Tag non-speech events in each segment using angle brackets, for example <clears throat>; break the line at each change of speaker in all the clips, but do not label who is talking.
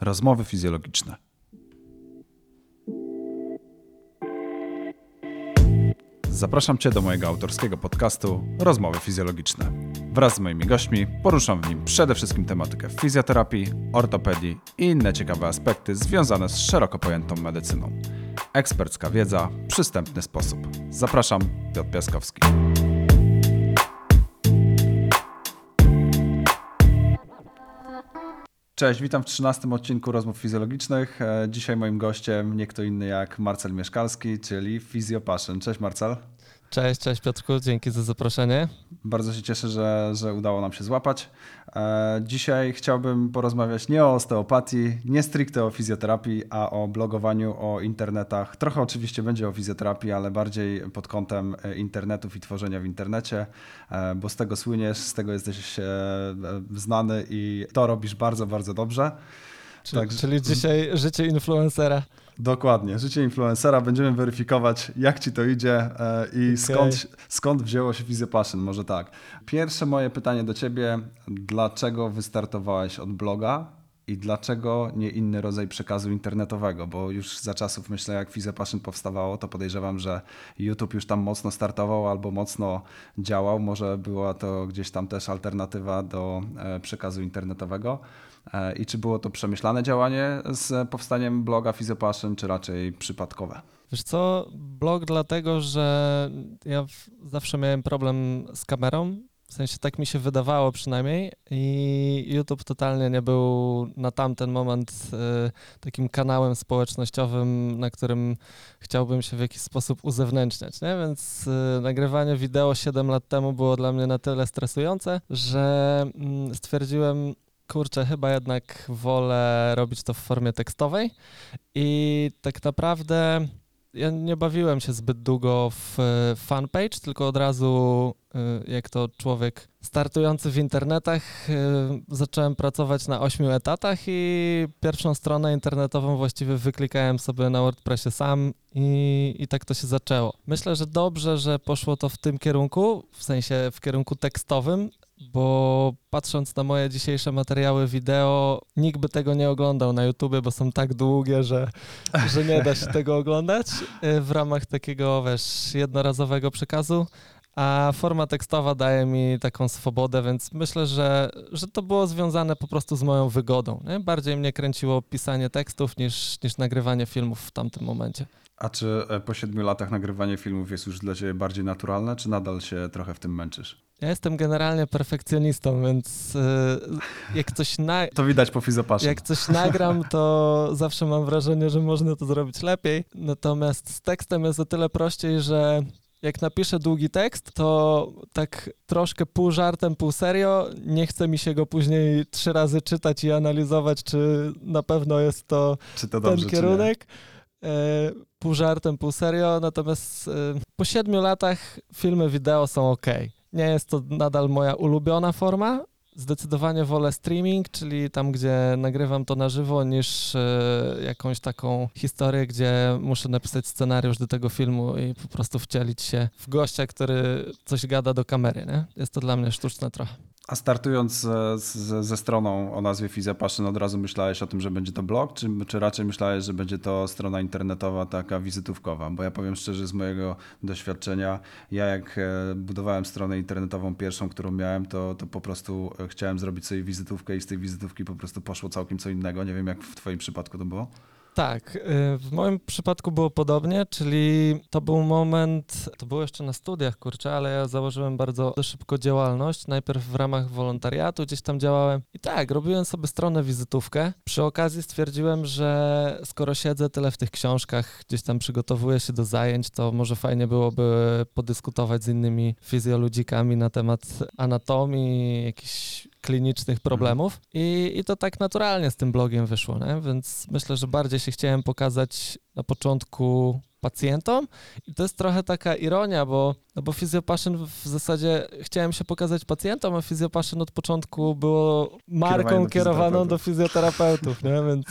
Rozmowy fizjologiczne. Zapraszam Cię do mojego autorskiego podcastu Rozmowy fizjologiczne. Wraz z moimi gośćmi poruszam w nim przede wszystkim tematykę fizjoterapii, ortopedii i inne ciekawe aspekty związane z szeroko pojętą medycyną. Ekspercka wiedza, przystępny sposób. Zapraszam, Piotr Piaskowski. Cześć, witam w 13 odcinku Rozmów Fizjologicznych. E, Dzisiaj moim gościem nie kto inny jak Marcel Mieszkalski, czyli Fizjopaszyn. Cześć Marcel.
Cześć, cześć Piotrku, dzięki za zaproszenie.
Bardzo się cieszę, że, że udało nam się złapać. E, Dzisiaj chciałbym porozmawiać nie o osteopatii, nie stricte o fizjoterapii, a o blogowaniu, o internetach. Trochę oczywiście będzie o fizjoterapii, ale bardziej pod kątem e, internetów i tworzenia w internecie, e, bo z tego słyniesz, z tego jesteś znany i to robisz bardzo, bardzo dobrze.
Czy,
Także-
Czyli dzisiaj życie influencera.
Dokładnie. Życie influencera. Będziemy weryfikować, jak ci to idzie e, i
Okej.
skąd, skąd wzięło się Fizjopaszyn. Może tak. Pierwsze moje pytanie do ciebie. Dlaczego wystartowałeś od bloga i dlaczego nie inny rodzaj przekazu internetowego? Bo już za czasów, myślę, jak Fizjopaszyn powstawało, to podejrzewam, że YouTube już tam mocno startował albo mocno działał. Może była to gdzieś tam też alternatywa do e, przekazu internetowego. E, I czy było to przemyślane działanie z powstaniem bloga Fizjopaszyn, czy raczej przypadkowe?
Wiesz co, blog dlatego, że ja zawsze miałem problem z kamerą, w sensie tak mi się wydawało przynajmniej i YouTube totalnie nie był na tamten moment e, takim kanałem społecznościowym, na którym chciałbym się w jakiś sposób uzewnętrzniać, nie? Więc e, nagrywanie wideo 7 lat temu było dla mnie na tyle stresujące, że mm, stwierdziłem, kurczę, chyba jednak wolę robić to w formie tekstowej i tak naprawdę ja nie bawiłem się zbyt długo w e, fanpage, tylko od razu, e, jak to człowiek startujący w internetach, e, zacząłem pracować na ośmiu etatach i pierwszą stronę internetową właściwie wyklikałem sobie na WordPressie sam i, i tak to się zaczęło. Myślę, że dobrze, że poszło to w tym kierunku, w sensie w kierunku tekstowym, bo patrząc na moje dzisiejsze materiały wideo, nikt by tego nie oglądał na YouTube, bo są tak długie, że, że nie da się <laughs> tego oglądać y, w ramach takiego, wiesz, jednorazowego przekazu. A forma tekstowa daje mi taką swobodę, więc myślę, że, że to było związane po prostu z moją wygodą. Nie? Bardziej mnie kręciło pisanie tekstów niż, niż nagrywanie filmów w tamtym momencie.
A czy e, po siedmiu latach nagrywanie filmów jest już dla ciebie bardziej naturalne, czy nadal się trochę w tym męczysz?
Ja jestem generalnie perfekcjonistą, więc y, jak coś na,
To widać po Fizjopaszyn.
Jak coś nagram, to zawsze mam wrażenie, że można to zrobić lepiej. Natomiast z tekstem jest o tyle prościej, że jak napiszę długi tekst, to tak troszkę pół żartem, pół serio. Nie chce mi się go później trzy razy czytać i analizować, czy na pewno jest to
to
ten
dobrze, nie?
kierunek. Pół żartem, pół serio. Natomiast e, po siedmiu latach filmy wideo są ok. Nie jest to nadal moja ulubiona forma. Zdecydowanie wolę streaming, czyli tam, gdzie nagrywam to na żywo, niż e, jakąś taką historię, gdzie muszę napisać scenariusz do tego filmu i po prostu wcielić się w gościa, który coś gada do kamery. Nie? Jest to dla mnie sztuczne trochę.
A startując z, ze stroną o nazwie Fizjopaszyn, od razu myślałeś o tym, że będzie to blog, czy, czy raczej myślałeś, że będzie to strona internetowa taka wizytówkowa? Bo ja powiem szczerze z mojego doświadczenia, ja jak e, budowałem stronę internetową pierwszą, którą miałem, to, to po prostu e, chciałem zrobić sobie wizytówkę i z tej wizytówki po prostu poszło całkiem co innego. Nie wiem, jak w twoim przypadku to było.
Tak, y, w moim przypadku było podobnie, czyli to był moment, to było jeszcze na studiach, kurczę, ale ja założyłem bardzo szybko działalność, najpierw w ramach wolontariatu gdzieś tam działałem i tak, robiłem sobie stronę wizytówkę. Przy okazji stwierdziłem, że skoro siedzę tyle w tych książkach, gdzieś tam przygotowuję się do zajęć, to może fajnie byłoby podyskutować z innymi fizjoludzikami na temat anatomii, jakichś klinicznych problemów I, i to tak naturalnie z tym blogiem wyszło, nie? więc myślę, że bardziej się chciałem pokazać na początku pacjentom i to jest trochę taka ironia, bo, no bo fizjopaszyn w zasadzie chciałem się pokazać pacjentom, a fizjopaszyn od początku było marką kierowaną do
fizjoterapeutów.
fizjoterapeutów, nie? więc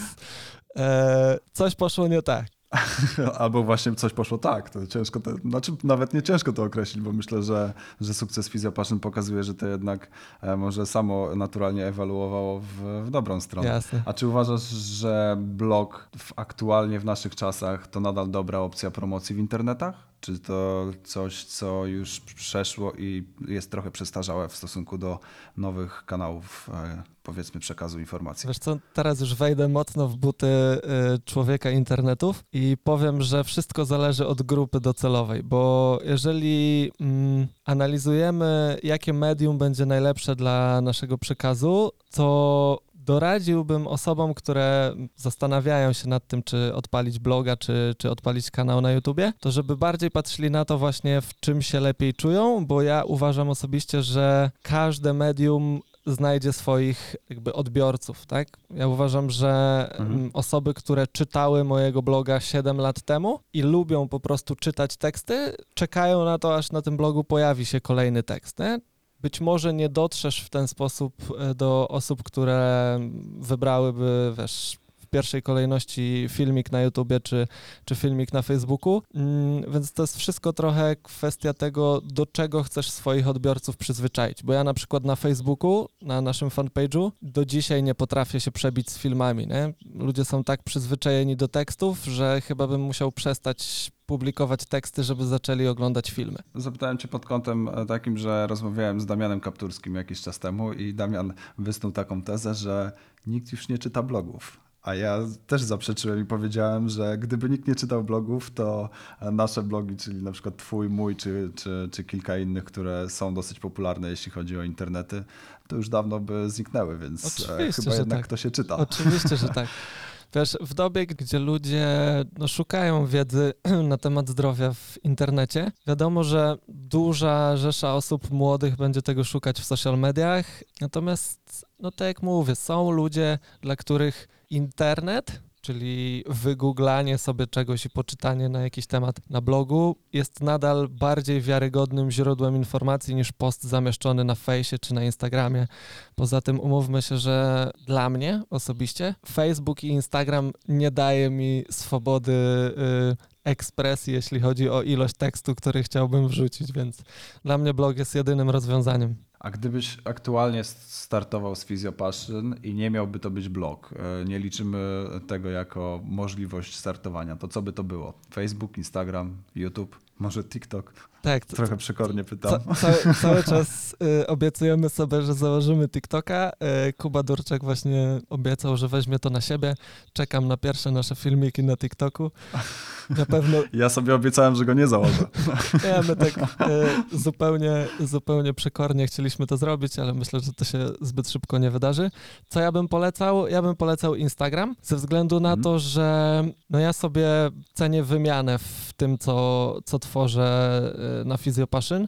e, coś poszło nie tak. <laughs>
Albo właśnie coś poszło tak, to ciężko, to, znaczy nawet nie ciężko to określić, bo myślę, że, że sukces Physiopassion pokazuje, że to jednak e, może samo naturalnie ewoluowało w, w dobrą stronę.
Jasne.
A czy uważasz, że blog w, aktualnie w naszych czasach to nadal dobra opcja promocji w internetach? Czy to coś, co już przeszło i jest trochę przestarzałe w stosunku do nowych kanałów, e, powiedzmy, przekazu informacji?
Wiesz co, teraz już wejdę mocno w buty y, człowieka internetów i powiem, że wszystko zależy od grupy docelowej, bo jeżeli mm, analizujemy, jakie medium będzie najlepsze dla naszego przekazu, to doradziłbym osobom, które zastanawiają się nad tym, czy odpalić bloga, czy, czy odpalić kanał na YouTubie, to żeby bardziej patrzyli na to właśnie, w czym się lepiej czują, bo ja uważam osobiście, że każde medium znajdzie swoich jakby odbiorców, tak? Ja uważam, że
Mhm.
mm, osoby, które czytały mojego bloga 7 lat temu i lubią po prostu czytać teksty, czekają na to, aż na tym blogu pojawi się kolejny tekst, nie? Być może nie dotrzesz w ten sposób e, do osób, które wybrałyby, wiesz, w pierwszej kolejności filmik na YouTubie czy, czy filmik na Facebooku, Mm, więc to jest wszystko trochę kwestia tego, do czego chcesz swoich odbiorców przyzwyczaić, bo ja na przykład na Facebooku, na naszym fanpage'u, do dzisiaj nie potrafię się przebić z filmami, nie? Ludzie są tak przyzwyczajeni do tekstów, że chyba bym musiał przestać publikować teksty, żeby zaczęli oglądać filmy.
Zapytałem cię pod kątem e, takim, że rozmawiałem z Damianem Kapturskim jakiś czas temu i Damian wysnuł taką tezę, że nikt już nie czyta blogów. A ja też zaprzeczyłem i powiedziałem, że gdyby nikt nie czytał blogów, to nasze blogi, czyli na przykład twój, mój, czy, czy, czy kilka innych, które są dosyć popularne, jeśli chodzi o internety, to już dawno by zniknęły, więc e,
Oczywiście,
chyba jednak
tak.
to się czyta.
Oczywiście, że tak. <laughs> Wiesz, w dobie, gdzie ludzie no, szukają wiedzy <clears throat> na temat zdrowia w internecie, wiadomo, że duża rzesza osób młodych będzie tego szukać w social mediach. Natomiast, no tak jak mówię, są ludzie, dla których internet, czyli wygooglanie sobie czegoś i poczytanie na jakiś temat na blogu, jest nadal bardziej wiarygodnym źródłem informacji niż post zamieszczony na fejsie czy na Instagramie. Poza tym umówmy się, że dla mnie osobiście Facebook i Instagram nie daje mi swobody y, ekspresji, jeśli chodzi o ilość tekstu, który chciałbym wrzucić, więc dla mnie blog jest jedynym rozwiązaniem.
A gdybyś aktualnie startował z Physiopassion i nie miałby to być blog, e, nie liczymy tego jako możliwość startowania, to co by to było? Facebook, Instagram, YouTube, może TikTok?
Tak, to,
Trochę przekornie pytam.
Ca- cały, cały <laughs> czas y, obiecujemy sobie, że założymy TikToka. Y, Kuba Durczak właśnie obiecał, że weźmie to na siebie. Czekam na pierwsze nasze filmiki na TikToku. Na pewno <laughs>
Ja sobie obiecałem, że go nie założę. <laughs>
nie, my tak y, zupełnie, zupełnie przekornie chcieliśmy to zrobić, ale myślę, że to się zbyt szybko nie wydarzy. Co ja bym polecał? Ja bym polecał Instagram, ze względu na
Mhm.
to, że no ja sobie cenię wymianę w tym, co, co tworzę y, na Physiopassion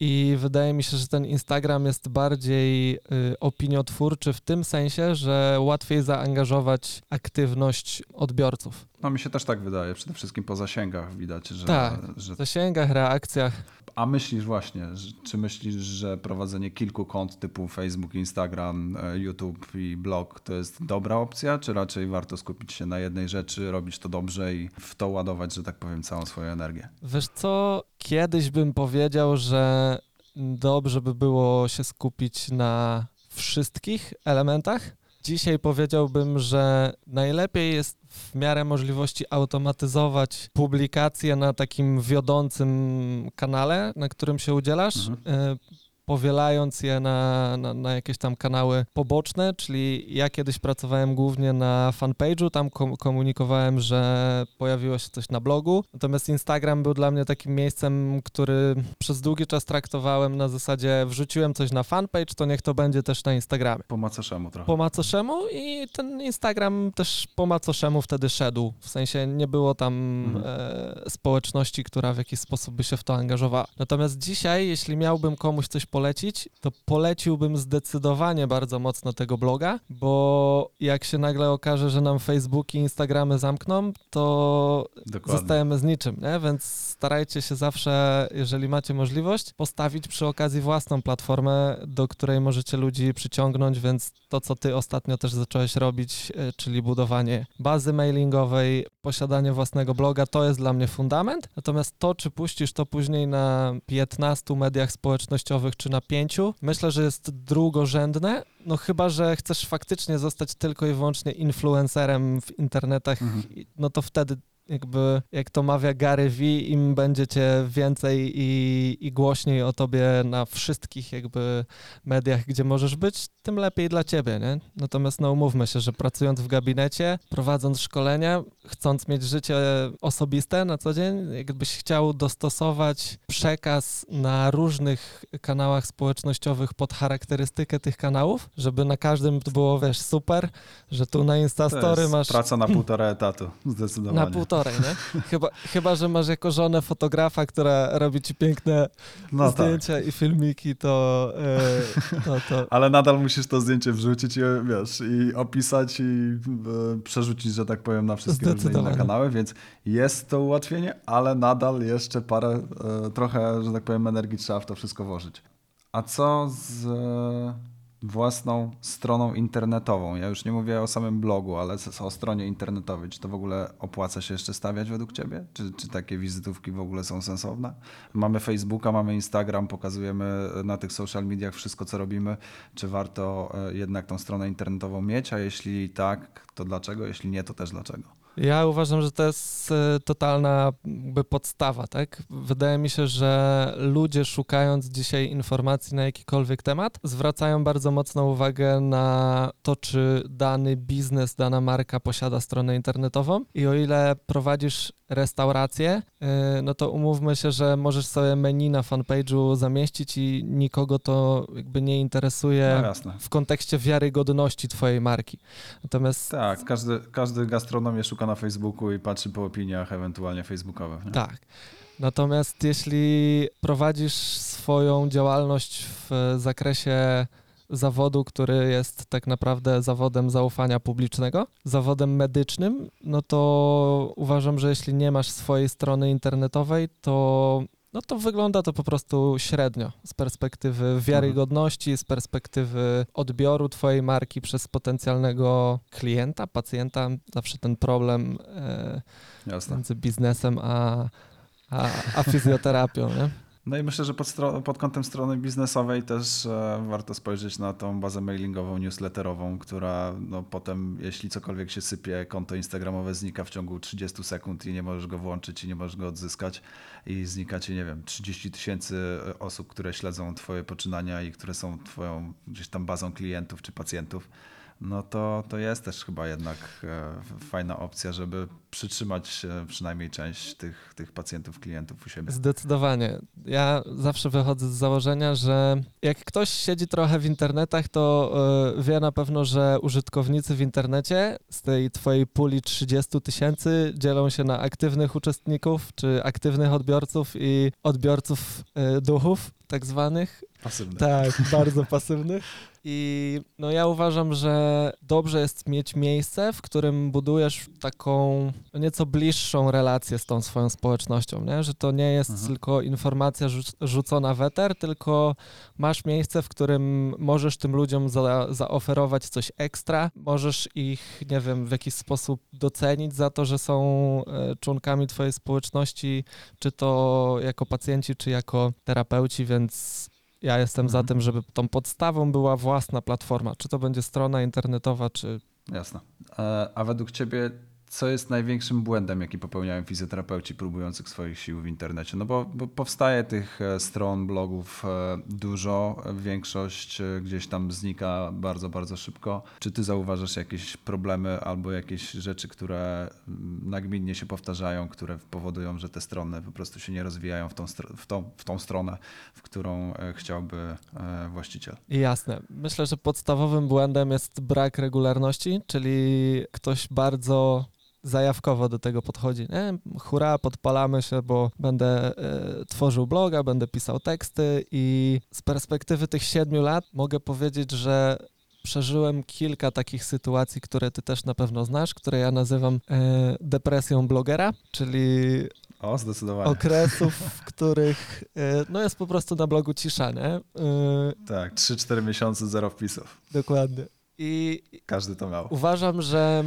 i wydaje mi się, że ten Instagram jest bardziej y, opiniotwórczy w tym sensie, że łatwiej zaangażować aktywność odbiorców.
No mi się też tak wydaje, przede wszystkim po zasięgach widać, że...
Tak.
że...
W zasięgach, reakcjach.
A myślisz właśnie, czy myślisz, że prowadzenie kilku kont typu Facebook, Instagram, e, YouTube i blog to jest dobra opcja, czy raczej warto skupić się na jednej rzeczy, robić to dobrze i w to ładować, że tak powiem, całą swoją energię?
Wiesz co, kiedyś bym powiedział, że dobrze by było się skupić na wszystkich elementach. Dzisiaj powiedziałbym, że najlepiej jest w miarę możliwości automatyzować publikacje na takim wiodącym kanale, na którym się udzielasz.
Mhm.
Powielając je na, na, na jakieś tam kanały poboczne, czyli ja kiedyś pracowałem głównie na fanpage'u, tam kom- komunikowałem, że pojawiło się coś na blogu, natomiast Instagram był dla mnie takim miejscem, który przez długi czas traktowałem na zasadzie wrzuciłem coś na fanpage, to niech to będzie też na Instagramie.
Po macoszemu trochę.
Po macoszemu i ten Instagram też po macoszemu wtedy szedł, w sensie nie było tam
Mhm.
e, społeczności, która w jakiś sposób by się w to angażowała. Natomiast dzisiaj, jeśli miałbym komuś coś polecić, to poleciłbym zdecydowanie bardzo mocno tego bloga, bo jak się nagle okaże, że nam Facebooki, Instagramy zamkną, to
Dokładnie.
zostajemy z niczym, nie? więc starajcie się zawsze, jeżeli macie możliwość, postawić przy okazji własną platformę, do której możecie ludzi przyciągnąć, więc to, co ty ostatnio też zacząłeś robić, e, czyli budowanie bazy mailingowej, posiadanie własnego bloga, to jest dla mnie fundament, natomiast to, czy puścisz to później na 15 mediach społecznościowych, czy na 5, myślę, że jest drugorzędne, no chyba, że chcesz faktycznie zostać tylko i wyłącznie influencerem w internetach,
Mhm.
no to wtedy jakby, jak to mawia Gary V, im będziecie więcej i, i głośniej o tobie na wszystkich jakby mediach, gdzie możesz być, tym lepiej dla ciebie, nie? Natomiast no umówmy się, że pracując w gabinecie, prowadząc szkolenia, chcąc mieć życie osobiste na co dzień, jakbyś chciał dostosować przekaz na różnych kanałach społecznościowych pod charakterystykę tych kanałów, żeby na każdym było, wiesz, super, że tu na
To
Instastory masz
praca na półtora etatu, zdecydowanie.
na półtorej, nie? Chyba, chyba, że masz jako żonę fotografa, która robi ci piękne
no tak.
zdjęcia i filmiki, to, e, to, to <laughs>
Ale nadal musisz to zdjęcie wrzucić i, wiesz, i opisać i e, przerzucić, że tak powiem, na wszystkie różne inne kanały, więc jest to ułatwienie, ale nadal jeszcze parę, e, trochę, że tak powiem, energii trzeba w to wszystko włożyć. A co z własną stroną internetową? Ja już nie mówię o samym blogu, ale o stronie internetowej. Czy to w ogóle opłaca się jeszcze stawiać według Ciebie? Czy, czy takie wizytówki w ogóle są sensowne? Mamy Facebooka, mamy Instagram, pokazujemy na tych social mediach wszystko, co robimy. Czy warto e, jednak tą stronę internetową mieć? A jeśli tak, to dlaczego? Jeśli nie, to też dlaczego?
Ja uważam, że to jest e, totalna jakby podstawa, tak? Wydaje mi się, że ludzie szukając dzisiaj informacji na jakikolwiek temat, zwracają bardzo mocną uwagę na to, czy dany biznes, dana marka posiada stronę internetową i o ile prowadzisz restaurację, e, no to umówmy się, że możesz sobie menu na fanpage'u zamieścić i nikogo to jakby nie interesuje
No
w kontekście wiarygodności twojej marki. Natomiast
Tak, każdy, każdy gastronom je szuka na Facebooku i patrzy po opiniach ewentualnie facebookowych. Nie?
Tak. Natomiast jeśli prowadzisz swoją działalność w zakresie zawodu, który jest tak naprawdę zawodem zaufania publicznego, zawodem medycznym, no to uważam, że jeśli nie masz swojej strony internetowej, to no to wygląda to po prostu średnio z perspektywy wiarygodności, z perspektywy odbioru twojej marki przez potencjalnego klienta, pacjenta. Zawsze ten problem e, między biznesem a, a, a fizjoterapią, nie?
No i myślę, że pod, pod kątem strony biznesowej też e, warto spojrzeć na tą bazę mailingową, newsletterową, która no, potem, jeśli cokolwiek się sypie, konto instagramowe znika w ciągu 30 sekund i nie możesz go włączyć i nie możesz go odzyskać i znika ci, nie wiem, 30 tysięcy osób, które śledzą twoje poczynania i które są twoją gdzieś tam bazą klientów czy pacjentów. No to, to jest też chyba jednak e, fajna opcja, żeby przytrzymać e, przynajmniej część tych, tych pacjentów, klientów u siebie.
Zdecydowanie. Ja zawsze wychodzę z założenia, że jak ktoś siedzi trochę w internetach, to y, wie na pewno, że użytkownicy w internecie z tej twojej puli 30 tysięcy dzielą się na aktywnych uczestników, czy aktywnych odbiorców i odbiorców y, duchów, tak zwanych.
Pasywne.
Tak, bardzo pasywnych. I no ja uważam, że dobrze jest mieć miejsce, w którym budujesz taką nieco bliższą relację z tą swoją społecznością, nie? że to nie jest
Mhm.
tylko informacja rzu- rzucona w eter, tylko masz miejsce, w którym możesz tym ludziom za, zaoferować coś ekstra, możesz ich, nie wiem, w jakiś sposób docenić za to, że są e, członkami twojej społeczności, czy to jako pacjenci, czy jako terapeuci, więc ja jestem za
Mhm.
tym, żeby tą podstawą była własna platforma. Czy to będzie strona internetowa, czy.
Jasne. E, A według Ciebie, co jest największym błędem, jaki popełniają fizjoterapeuci próbujących swoich sił w internecie? No bo, bo powstaje tych e, stron, blogów e, dużo, większość e, gdzieś tam znika bardzo, bardzo szybko. Czy Ty zauważasz jakieś problemy albo jakieś rzeczy, które mm, nagminnie się powtarzają, które powodują, że te strony po prostu się nie rozwijają w tą, w tą, w tą stronę, w którą chciałby właściciel?
Jasne. Myślę, że podstawowym błędem jest brak regularności, czyli ktoś bardzo zajawkowo do tego podchodzi. Nie? Hurra, podpalamy się, bo będę e, tworzył bloga, będę pisał teksty i z perspektywy tych siedmiu lat mogę powiedzieć, że przeżyłem kilka takich sytuacji, które ty też na pewno znasz, które ja nazywam e, depresją blogera, czyli
O, zdecydowanie.
okresów, w których e, no jest po prostu na blogu cisza, nie?
Tak, 3-4 miesiące, zero wpisów.
dokładnie. I
Każdy to miał.
uważam, że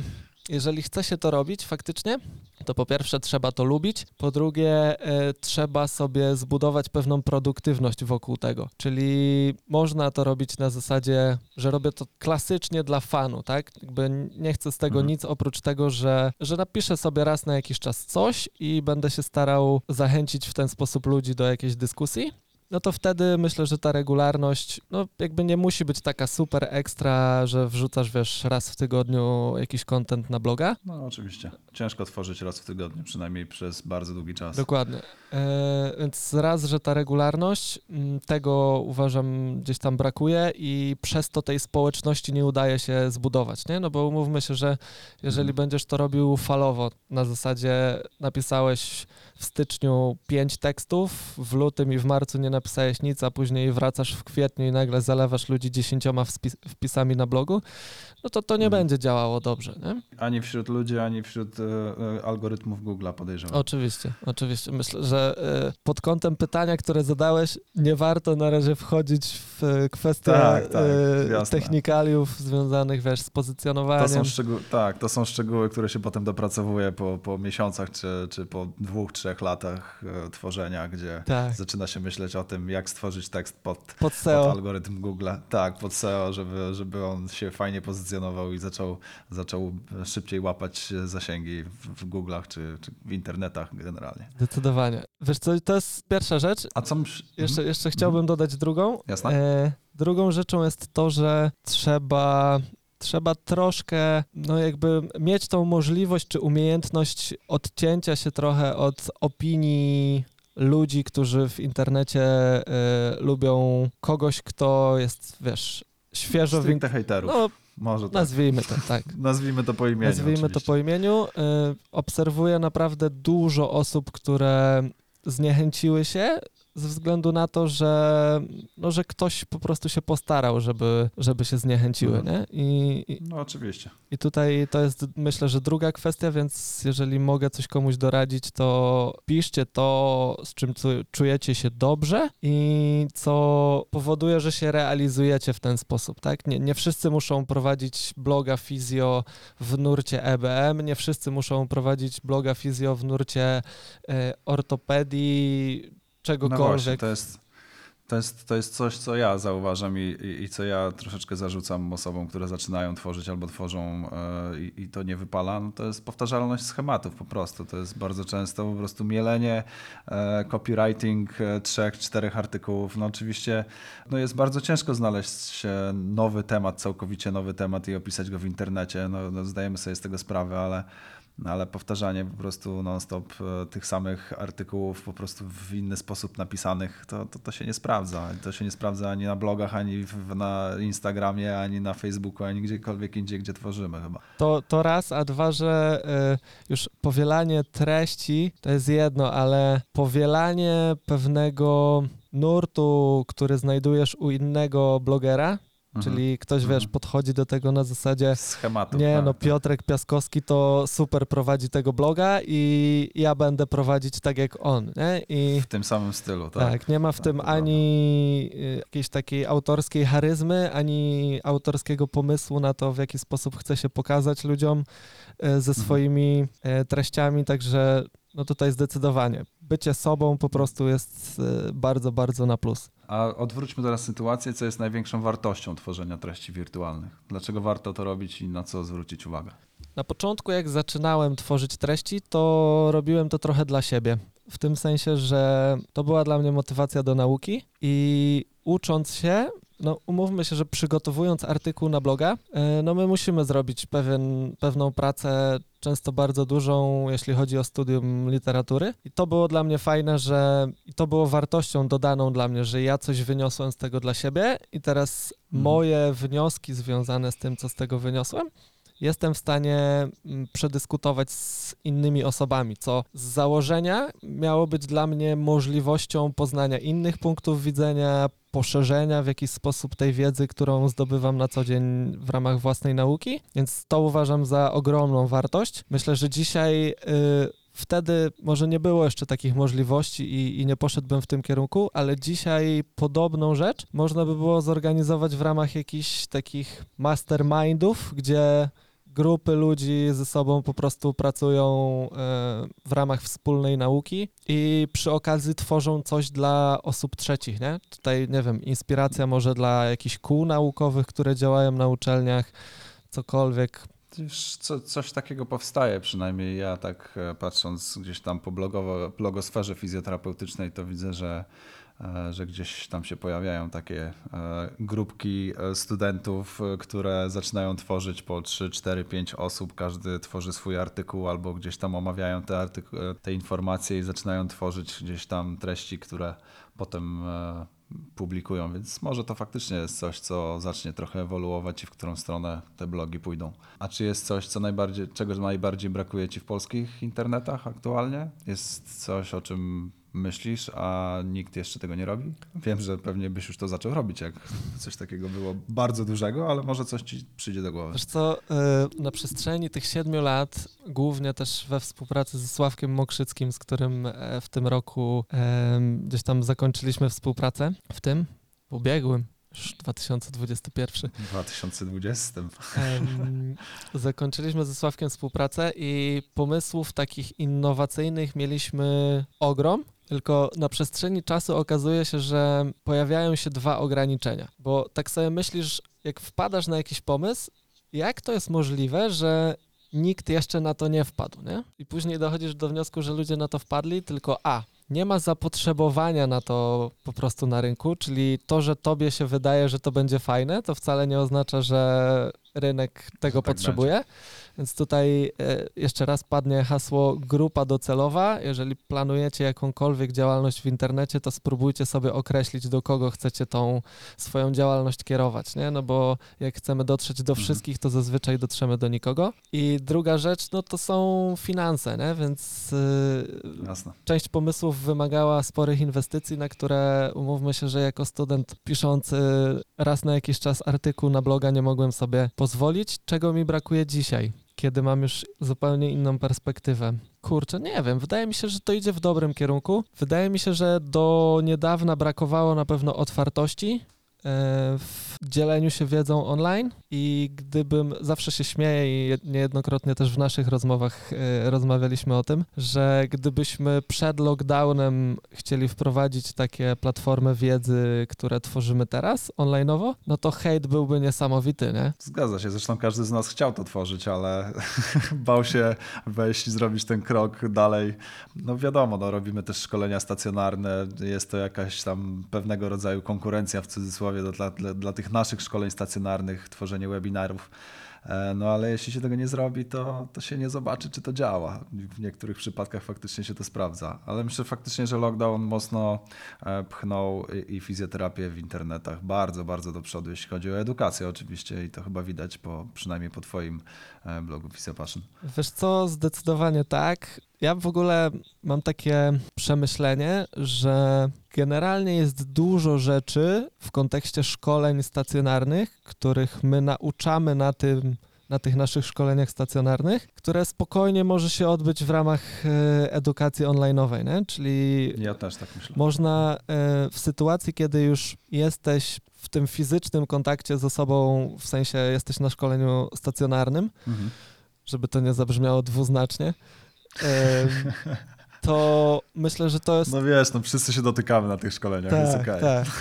jeżeli chce się to robić faktycznie, to po pierwsze trzeba to lubić, po drugie e, trzeba sobie zbudować pewną produktywność wokół tego. Czyli można to robić na zasadzie, że robię to klasycznie dla fanu, tak? Jakby nie chcę z tego
Mhm.
nic oprócz tego, że, że napiszę sobie raz na jakiś czas coś i będę się starał zachęcić w ten sposób ludzi do jakiejś dyskusji. No to wtedy myślę, że ta regularność, no jakby nie musi być taka super ekstra, że wrzucasz, wiesz, raz w tygodniu jakiś content na bloga.
No oczywiście. Ciężko tworzyć raz w tygodniu, przynajmniej przez bardzo długi czas.
Dokładnie. E, więc raz, że ta regularność, m, tego uważam gdzieś tam brakuje i przez to tej społeczności nie udaje się zbudować, nie? No bo umówmy się, że jeżeli
Mhm.
będziesz to robił falowo, na zasadzie napisałeś w styczniu pięć tekstów, w lutym i w marcu nie napisałeś nic, a później wracasz w kwietniu i nagle zalewasz ludzi dziesięcioma wspis- wpisami na blogu, no to to nie
Mhm.
będzie działało dobrze, nie?
Ani wśród ludzi, ani wśród e, e, algorytmów Google'a podejrzewam.
Oczywiście, oczywiście. Myślę, że e, pod kątem pytania, które zadałeś, nie warto na razie wchodzić w kwestie
Tak, tak,
e, technikaliów związanych, wiesz, z
To
pozycjonowaniem.
są szczegóły, tak, to są szczegóły, które się potem dopracowuje po, po miesiącach czy, czy po dwóch, trzech latach e, tworzenia, gdzie
Tak,
zaczyna się myśleć o tym, jak stworzyć tekst pod,
pod
pod
SEO.
algorytm Google. Tak, pod SEO, żeby, żeby on się fajnie pozycjonował i zaczął, zaczął szybciej łapać zasięgi w, w Google'ach czy, czy w internetach generalnie.
Zdecydowanie. Wiesz co, to jest pierwsza rzecz.
A co.
Jeszcze,
Mhm.
jeszcze chciałbym dodać drugą.
Jasne.
E, drugą rzeczą jest to, że trzeba trzeba troszkę, no jakby mieć tą możliwość czy umiejętność odcięcia się trochę od opinii ludzi, którzy w internecie e, lubią kogoś, kto jest, wiesz, świeżo
Stricte hejterów.
No,
Może tak.
nazwijmy to tak. <laughs>
Nazwijmy to po imieniu.
Nazwijmy to
oczywiście.
po imieniu. Y, Obserwuję naprawdę dużo osób, które zniechęciły się ze względu na to, że, no, że ktoś po prostu się postarał, żeby, żeby się zniechęciły.
Mhm.
Nie? I, i,
No oczywiście.
I tutaj to jest myślę, że druga kwestia, więc jeżeli mogę coś komuś doradzić, to piszcie to, z czym czujecie się dobrze i co powoduje, że się realizujecie w ten sposób, tak? Nie, nie wszyscy muszą prowadzić bloga fizjo w nurcie EBM, nie wszyscy muszą prowadzić bloga fizjo w nurcie e, ortopedii,
No właśnie,
czegokolwiek.
to jest, to, jest, to jest coś, co ja zauważam i, i, i co ja troszeczkę zarzucam osobom, które zaczynają tworzyć albo tworzą e, i, to nie wypala. No to jest powtarzalność schematów po prostu. To jest bardzo często po prostu mielenie, e, copywriting e, trzech, czterech artykułów. No oczywiście no jest bardzo ciężko znaleźć nowy temat, całkowicie nowy temat i opisać go w internecie. No, no zdajemy sobie z tego sprawę, ale no ale powtarzanie po prostu non-stop e, tych samych artykułów po prostu w inny sposób napisanych, to, to, to się nie sprawdza. To się nie sprawdza ani na blogach, ani w, na Instagramie, ani na Facebooku, ani gdziekolwiek indziej, gdzie tworzymy chyba.
To, to raz, a dwa, że y, już powielanie treści to jest jedno, ale powielanie pewnego nurtu, który znajdujesz u innego blogera, czyli ktoś,
Mhm.
wiesz, podchodzi do tego na zasadzie
Schematów.
nie,
tak,
no
tak.
Piotrek Piaskowski to super prowadzi tego bloga i ja będę prowadzić tak jak on, nie? I
W tym samym stylu, tak.
tak, nie ma w
tak,
tym ani y, jakiejś takiej autorskiej charyzmy, ani autorskiego pomysłu na to, w jaki sposób chce się pokazać ludziom y, ze
Mhm.
swoimi y, treściami, także no tutaj zdecydowanie bycie sobą po prostu jest bardzo, bardzo na plus.
A odwróćmy teraz sytuację, co jest największą wartością tworzenia treści wirtualnych. Dlaczego warto to robić i na co zwrócić uwagę?
Na początku, jak zaczynałem tworzyć treści, to robiłem to trochę dla siebie. W tym sensie, że to była dla mnie motywacja do nauki i ucząc się, no umówmy się, że przygotowując artykuł na bloga, e, no my musimy zrobić pewien, pewną pracę, często bardzo dużą, jeśli chodzi o studium literatury. I to było dla mnie fajne, że i to było wartością dodaną dla mnie, że ja coś wyniosłem z tego dla siebie i teraz
Mhm.
moje wnioski związane z tym, co z tego wyniosłem, jestem w stanie mm, przedyskutować z innymi osobami, co z założenia miało być dla mnie możliwością poznania innych punktów widzenia, poszerzenia w jakiś sposób tej wiedzy, którą zdobywam na co dzień w ramach własnej nauki, więc to uważam za ogromną wartość. Myślę, że dzisiaj. y, Wtedy może nie było jeszcze takich możliwości i, i nie poszedłbym w tym kierunku, ale dzisiaj podobną rzecz można by było zorganizować w ramach jakichś takich mastermindów, gdzie grupy ludzi ze sobą po prostu pracują e, w ramach wspólnej nauki i przy okazji tworzą coś dla osób trzecich, nie? Tutaj, nie wiem, inspiracja może dla jakichś kół naukowych, które działają na uczelniach, cokolwiek.
Co, coś takiego powstaje, przynajmniej ja tak e, patrząc gdzieś tam po blogowo, blogosferze fizjoterapeutycznej, to widzę, że, że gdzieś tam się pojawiają takie e, grupki e, studentów, e, które zaczynają tworzyć po 3, 4, 5 osób, każdy tworzy swój artykuł albo gdzieś tam omawiają te, artyku- e, te informacje i zaczynają tworzyć gdzieś tam treści, które potem e, publikują, więc może to faktycznie jest coś, co zacznie trochę ewoluować i w którą stronę te blogi pójdą. A czy jest coś, co najbardziej, czego najbardziej brakuje Ci w polskich internetach aktualnie? Jest coś, o czym myślisz, a nikt jeszcze tego nie robi? Wiem, że pewnie byś już to zaczął robić, jak <laughs> coś takiego było bardzo dużego, ale może coś Ci przyjdzie do głowy.
Wiesz co, y, na przestrzeni tych siedmiu lat, głównie też we współpracy ze Sławkiem Mokrzyckim, z którym e, w tym roku gdzieś tam zakończyliśmy współpracę, w tym ubiegłym, już 2021.
2020.
Em, <laughs> zakończyliśmy ze Sławkiem współpracę i pomysłów takich innowacyjnych mieliśmy ogrom. Tylko na przestrzeni czasu okazuje się, że pojawiają się dwa ograniczenia. Bo tak sobie myślisz, jak wpadasz na jakiś pomysł, jak to jest możliwe, że nikt jeszcze na to nie wpadł, nie? I później dochodzisz do wniosku, że ludzie na to wpadli, tylko A. Nie ma zapotrzebowania na to po prostu na rynku, czyli to, że tobie się wydaje, że to będzie fajne, to wcale nie oznacza, że rynek tego
tak
potrzebuje. Więc tutaj e, jeszcze raz padnie hasło grupa docelowa. Jeżeli planujecie jakąkolwiek działalność w internecie, to spróbujcie sobie określić, do kogo chcecie tą swoją działalność kierować, nie? No bo jak chcemy dotrzeć do
Mhm.
wszystkich, to zazwyczaj dotrzemy do nikogo. I druga rzecz, no to są finanse, nie? Więc y,
Jasne.
część pomysłów wymagała sporych inwestycji, na które umówmy się, że jako student piszący raz na jakiś czas artykuł na bloga nie mogłem sobie pozwolić, czego mi brakuje dzisiaj, kiedy mam już zupełnie inną perspektywę. Kurczę, nie wiem, wydaje mi się, że to idzie w dobrym kierunku. Wydaje mi się, że do niedawna brakowało na pewno otwartości w dzieleniu się wiedzą online i gdybym, zawsze się śmieję i je- niejednokrotnie też w naszych rozmowach e, rozmawialiśmy o tym, że gdybyśmy przed lockdownem chcieli wprowadzić takie platformy wiedzy, które tworzymy teraz online'owo, no to hejt byłby niesamowity, nie?
Zgadza się, zresztą każdy z nas chciał to tworzyć, ale <laughs> bał się wejść i zrobić ten krok dalej. No wiadomo, no, robimy też szkolenia stacjonarne, jest to jakaś tam pewnego rodzaju konkurencja w cudzysłowie dla, dla, dla tych naszych szkoleń stacjonarnych, tworzenie webinarów. E, No ale jeśli się tego nie zrobi, to, to się nie zobaczy, czy to działa. W niektórych przypadkach faktycznie się to sprawdza. Ale myślę faktycznie, że lockdown mocno e, pchnął i, fizjoterapię w internetach bardzo, bardzo do przodu, jeśli chodzi o edukację oczywiście i to chyba widać po, przynajmniej po twoim e, blogu Physiopassion.
Wiesz co, zdecydowanie tak. Ja w ogóle mam takie przemyślenie, że generalnie jest dużo rzeczy w kontekście szkoleń stacjonarnych, których my nauczamy na tym, na tych naszych szkoleniach stacjonarnych, które spokojnie może się odbyć w ramach e, edukacji online'owej, nie? Czyli
Ja też tak myślę.
można e, w sytuacji, kiedy już jesteś w tym fizycznym kontakcie z osobą, w sensie jesteś na szkoleniu stacjonarnym,
Mhm.
żeby to nie zabrzmiało dwuznacznie, <laughs> to myślę, że to jest.
No wiesz, no wszyscy się dotykamy na tych szkoleniach, jest
tak,
okej.
tak. <laughs>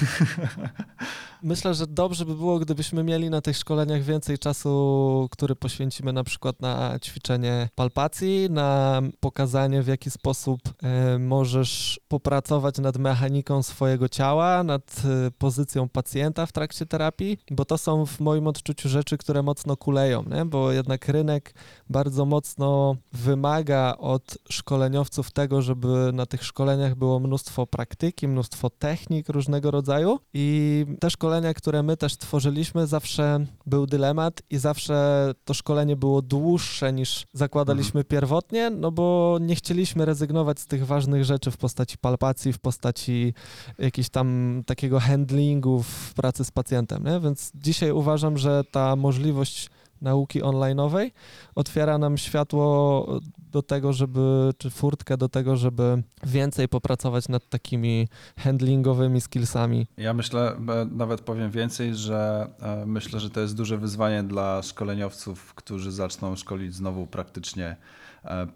Myślę, że dobrze by było, gdybyśmy mieli na tych szkoleniach więcej czasu, który poświęcimy na przykład na ćwiczenie palpacji, na pokazanie w jaki sposób e, możesz popracować nad mechaniką swojego ciała, nad e, pozycją pacjenta w trakcie terapii, bo to są w moim odczuciu rzeczy, które mocno kuleją, nie? bo jednak rynek bardzo mocno wymaga od szkoleniowców tego, tego, żeby na tych szkoleniach było mnóstwo praktyki, mnóstwo technik różnego rodzaju i te szkolenia, które my też tworzyliśmy, zawsze był dylemat i zawsze to szkolenie było dłuższe niż zakładaliśmy pierwotnie, no bo nie chcieliśmy rezygnować z tych ważnych rzeczy w postaci palpacji, w postaci jakiegoś tam takiego handlingu w pracy z pacjentem, nie? więc dzisiaj uważam, że ta możliwość nauki online'owej otwiera nam światło do tego, żeby, czy furtkę do tego, żeby więcej popracować nad takimi handlingowymi skillsami.
Ja myślę, nawet powiem więcej, że e, myślę, że to jest duże wyzwanie dla szkoleniowców, którzy zaczną szkolić znowu praktycznie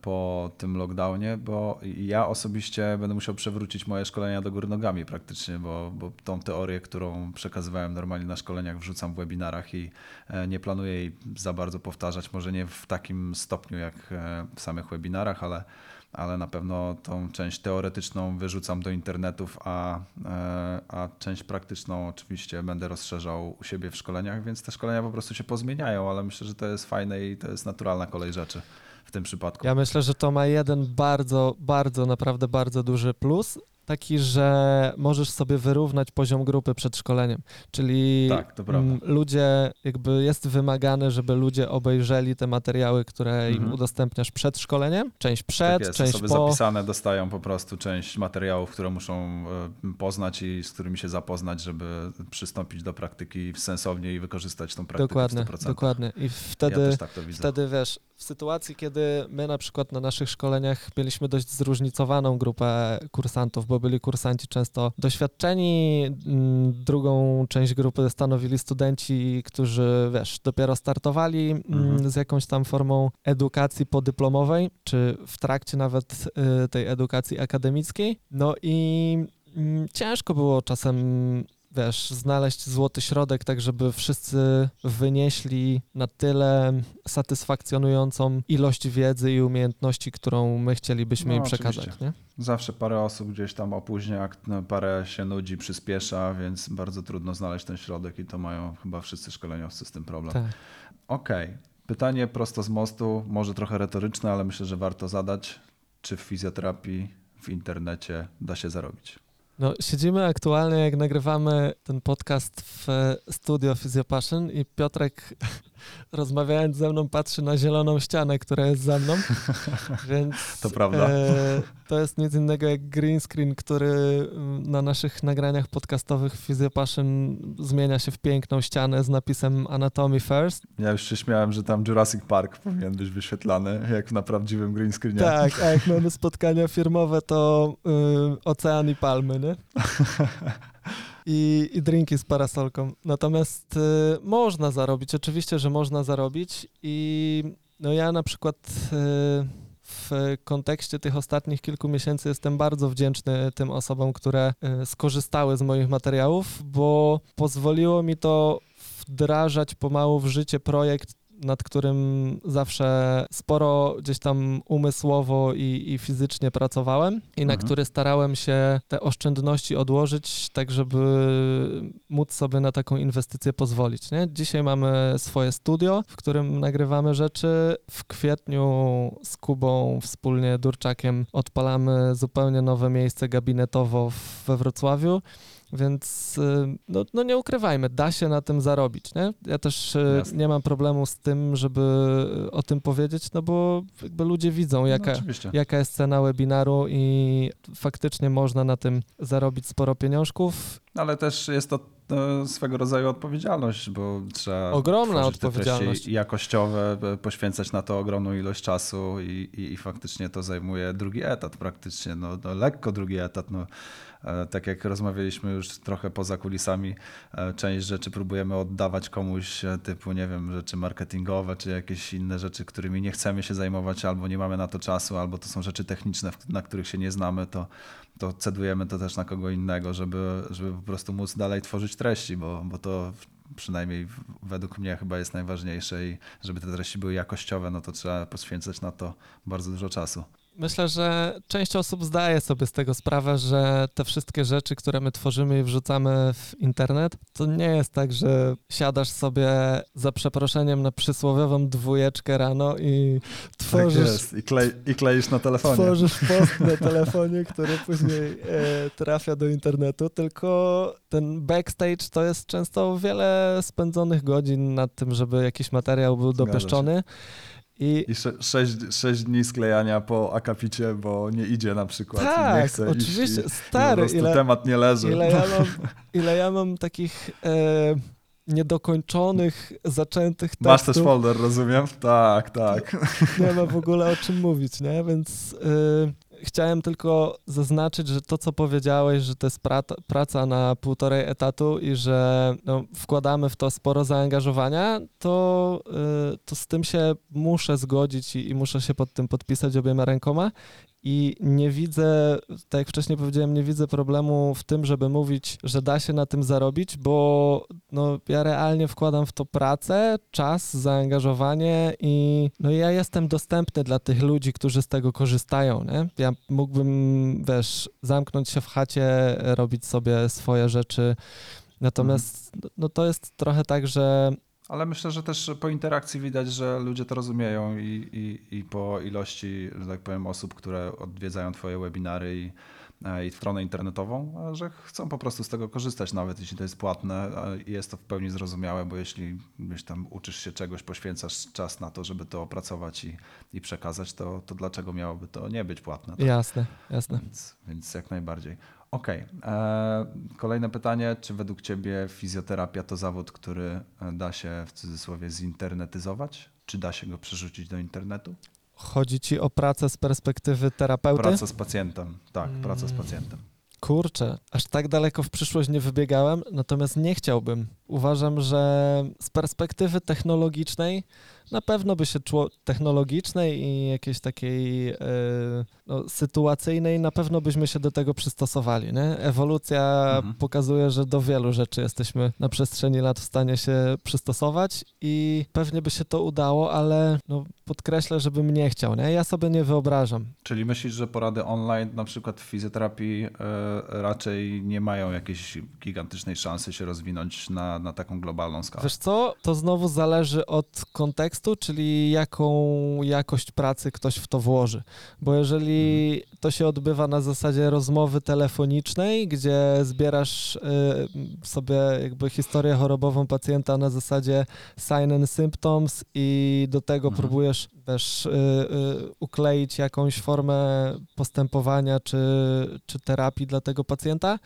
po tym lockdownie, bo ja osobiście będę musiał przewrócić moje szkolenia do góry nogami praktycznie, bo, bo tą teorię, którą przekazywałem normalnie na szkoleniach, wrzucam w webinarach i nie planuję jej za bardzo powtarzać, może nie w takim stopniu jak w samych webinarach, ale ale na pewno tą część teoretyczną wyrzucam do internetów, a, e, a część praktyczną oczywiście będę rozszerzał u siebie w szkoleniach, więc te szkolenia po prostu się pozmieniają, ale myślę, że to jest fajne i to jest naturalna kolej rzeczy w tym przypadku.
Ja myślę, że to ma jeden bardzo, bardzo, naprawdę bardzo duży plus, taki, że możesz sobie wyrównać poziom grupy przed szkoleniem. Czyli
tak,
ludzie, jakby jest wymagane, żeby ludzie obejrzeli te materiały, które mhm. im udostępniasz przed szkoleniem. Część przed,
tak jest,
część
osoby
po.
zapisane dostają po prostu część materiałów, które muszą e, poznać i z którymi się zapoznać, żeby przystąpić do praktyki sensownie i wykorzystać tą praktykę
dokładnie,
w 100%.
Dokładnie. I wtedy,
ja tak
wtedy wiesz, w sytuacji, kiedy my na przykład na naszych szkoleniach mieliśmy dość zróżnicowaną grupę kursantów, bo byli kursanci często doświadczeni, mm, drugą część grupy stanowili studenci, którzy, wiesz, dopiero startowali mm, mhm. z jakąś tam formą edukacji podyplomowej, czy w trakcie nawet y, tej edukacji akademickiej. No i mm, ciężko było czasem wiesz, znaleźć złoty środek, tak żeby wszyscy wynieśli na tyle satysfakcjonującą ilość wiedzy i umiejętności, którą my chcielibyśmy no, im przekazać. Nie?
Zawsze parę osób gdzieś tam opóźnia, no, parę się nudzi, przyspiesza, więc bardzo trudno znaleźć ten środek i to mają chyba wszyscy szkoleniowcy z tym problem.
Tak.
Okej. Okay. Pytanie prosto z mostu, może trochę retoryczne, ale myślę, że warto zadać. Czy w fizjoterapii w internecie da się zarobić?
No, siedzimy aktualnie, jak nagrywamy ten podcast w studio Physiopassion i Piotrek rozmawiając ze mną patrzy na zieloną ścianę, która jest za mną, <laughs> więc
to prawda. E,
to jest nic innego jak green screen, który mm, na naszych nagraniach podcastowych Physiopassion zmienia się w piękną ścianę z napisem Anatomy First.
Ja już się śmiałem, że tam Jurassic Park powinien być wyświetlany, jak na prawdziwym green screenie.
Tak, a jak <laughs> mamy spotkania firmowe, to y, ocean i palmy, nie? <laughs> i, i drinki z parasolką. Natomiast y, można zarobić, oczywiście, że można zarobić i no ja na przykład y, w kontekście tych ostatnich kilku miesięcy jestem bardzo wdzięczny tym osobom, które y, skorzystały z moich materiałów, bo pozwoliło mi to wdrażać pomału w życie projekt nad którym zawsze sporo gdzieś tam umysłowo i, i fizycznie pracowałem i na mhm. który starałem się te oszczędności odłożyć, tak żeby móc sobie na taką inwestycję pozwolić. Nie? Dzisiaj mamy swoje studio, w którym nagrywamy rzeczy. W kwietniu z Kubą wspólnie Durczakiem odpalamy zupełnie nowe miejsce gabinetowo we Wrocławiu. Więc y, no, no, nie ukrywajmy, da się na tym zarobić. Nie? Ja też y, Jasne. nie mam problemu z tym, żeby o tym powiedzieć, no bo jakby ludzie widzą, no, jaka, no, jaka jest cena webinaru i faktycznie można na tym zarobić sporo pieniążków.
Ale też jest to swego rodzaju odpowiedzialność, bo trzeba
ogromna odpowiedzialność
jakościowe, poświęcać na to ogromną ilość czasu i, i, i faktycznie to zajmuje drugi etat praktycznie, no, no lekko drugi etat, no tak jak rozmawialiśmy już trochę poza kulisami, e, część rzeczy próbujemy oddawać komuś e, typu, nie wiem, rzeczy marketingowe, czy jakieś inne rzeczy, którymi nie chcemy się zajmować, albo nie mamy na to czasu, albo to są rzeczy techniczne, na których się nie znamy, to, to cedujemy to też na kogo innego, żeby, żeby po prostu móc dalej tworzyć treści, bo, bo to przynajmniej według mnie chyba jest najważniejsze i żeby te treści były jakościowe, no to trzeba poświęcać na to bardzo dużo czasu.
Myślę, że część osób zdaje sobie z tego sprawę, że te wszystkie rzeczy, które my tworzymy i wrzucamy w internet, to nie jest tak, że siadasz sobie za przeproszeniem na przysłowiową dwójeczkę rano i
Tak
tworzysz,
jest. I, klej, I kleisz na telefonie.
tworzysz <laughs> post na telefonie, który później e, trafia do internetu, tylko ten backstage to jest często wiele spędzonych godzin nad tym, żeby jakiś materiał był dopieszczony. I
I sze, sześć, sześć dni sklejania po akapicie, bo nie idzie na przykład. i nie
tak,
chce
oczywiście,
iść i,
stary, ile,
temat nie leży.
ile, ja mam, <laughs> ile ja mam takich e, niedokończonych, zaczętych
Masz też
tekstów,
folder, rozumiem? Tak, tak.
nie ma w ogóle o czym mówić, nie? Więc y, chciałem tylko zaznaczyć, że to, co powiedziałeś, że to jest praca, praca na półtorej etatu i że no, wkładamy w to sporo zaangażowania, to, y, to z tym się muszę zgodzić i, i muszę się pod tym podpisać obiema rękoma. I nie widzę, tak jak wcześniej powiedziałem, nie widzę problemu w tym, żeby mówić, że da się na tym zarobić, bo no, ja realnie wkładam w to pracę, czas, zaangażowanie i no, ja jestem dostępny dla tych ludzi, którzy z tego korzystają. Nie? Ja mógłbym, wiesz, zamknąć się w chacie, robić sobie swoje rzeczy. Natomiast no, to jest trochę tak, że
Ale myślę, że też po interakcji widać, że ludzie to rozumieją i, i, i po ilości, że tak powiem, osób, które odwiedzają Twoje webinary i, e, i stronę internetową, że chcą po prostu z tego korzystać, nawet jeśli to jest płatne i jest to w pełni zrozumiałe, bo jeśli gdzieś tam uczysz się czegoś, poświęcasz czas na to, żeby to opracować i, i przekazać, to, to dlaczego miałoby to nie być płatne? tak?
jasne, jasne.
Więc, więc jak najbardziej. Okej. e, Kolejne pytanie. Czy według Ciebie fizjoterapia to zawód, który e, da się w cudzysłowie zinternetyzować? Czy da się go przerzucić do internetu?
Chodzi ci o pracę z perspektywy terapeuty?
Praca z pacjentem. Tak, praca z
Mm.
pacjentem.
Kurczę, aż tak daleko w przyszłość nie wybiegałem, natomiast nie chciałbym. Uważam, że z perspektywy technologicznej na pewno by się czło technologicznej i jakiejś takiej e, no, sytuacyjnej, na pewno byśmy się do tego przystosowali. Nie? Ewolucja
Mhm.
pokazuje, że do wielu rzeczy jesteśmy na przestrzeni lat w stanie się przystosować i pewnie by się to udało, ale no, podkreślę, żebym nie chciał. Nie? Ja sobie nie wyobrażam.
Czyli myślisz, że porady online, na przykład w fizjoterapii, e, raczej nie mają jakiejś gigantycznej szansy się rozwinąć na, na taką globalną skalę?
Wiesz co, to znowu zależy od kontekstu, czyli jaką jakość pracy ktoś w to włoży. Bo jeżeli to się odbywa na zasadzie rozmowy telefonicznej, gdzie zbierasz y, sobie jakby historię chorobową pacjenta na zasadzie sign and symptoms i do tego
Mhm.
próbujesz też y, y, ukleić jakąś formę postępowania czy, czy terapii dla tego pacjenta,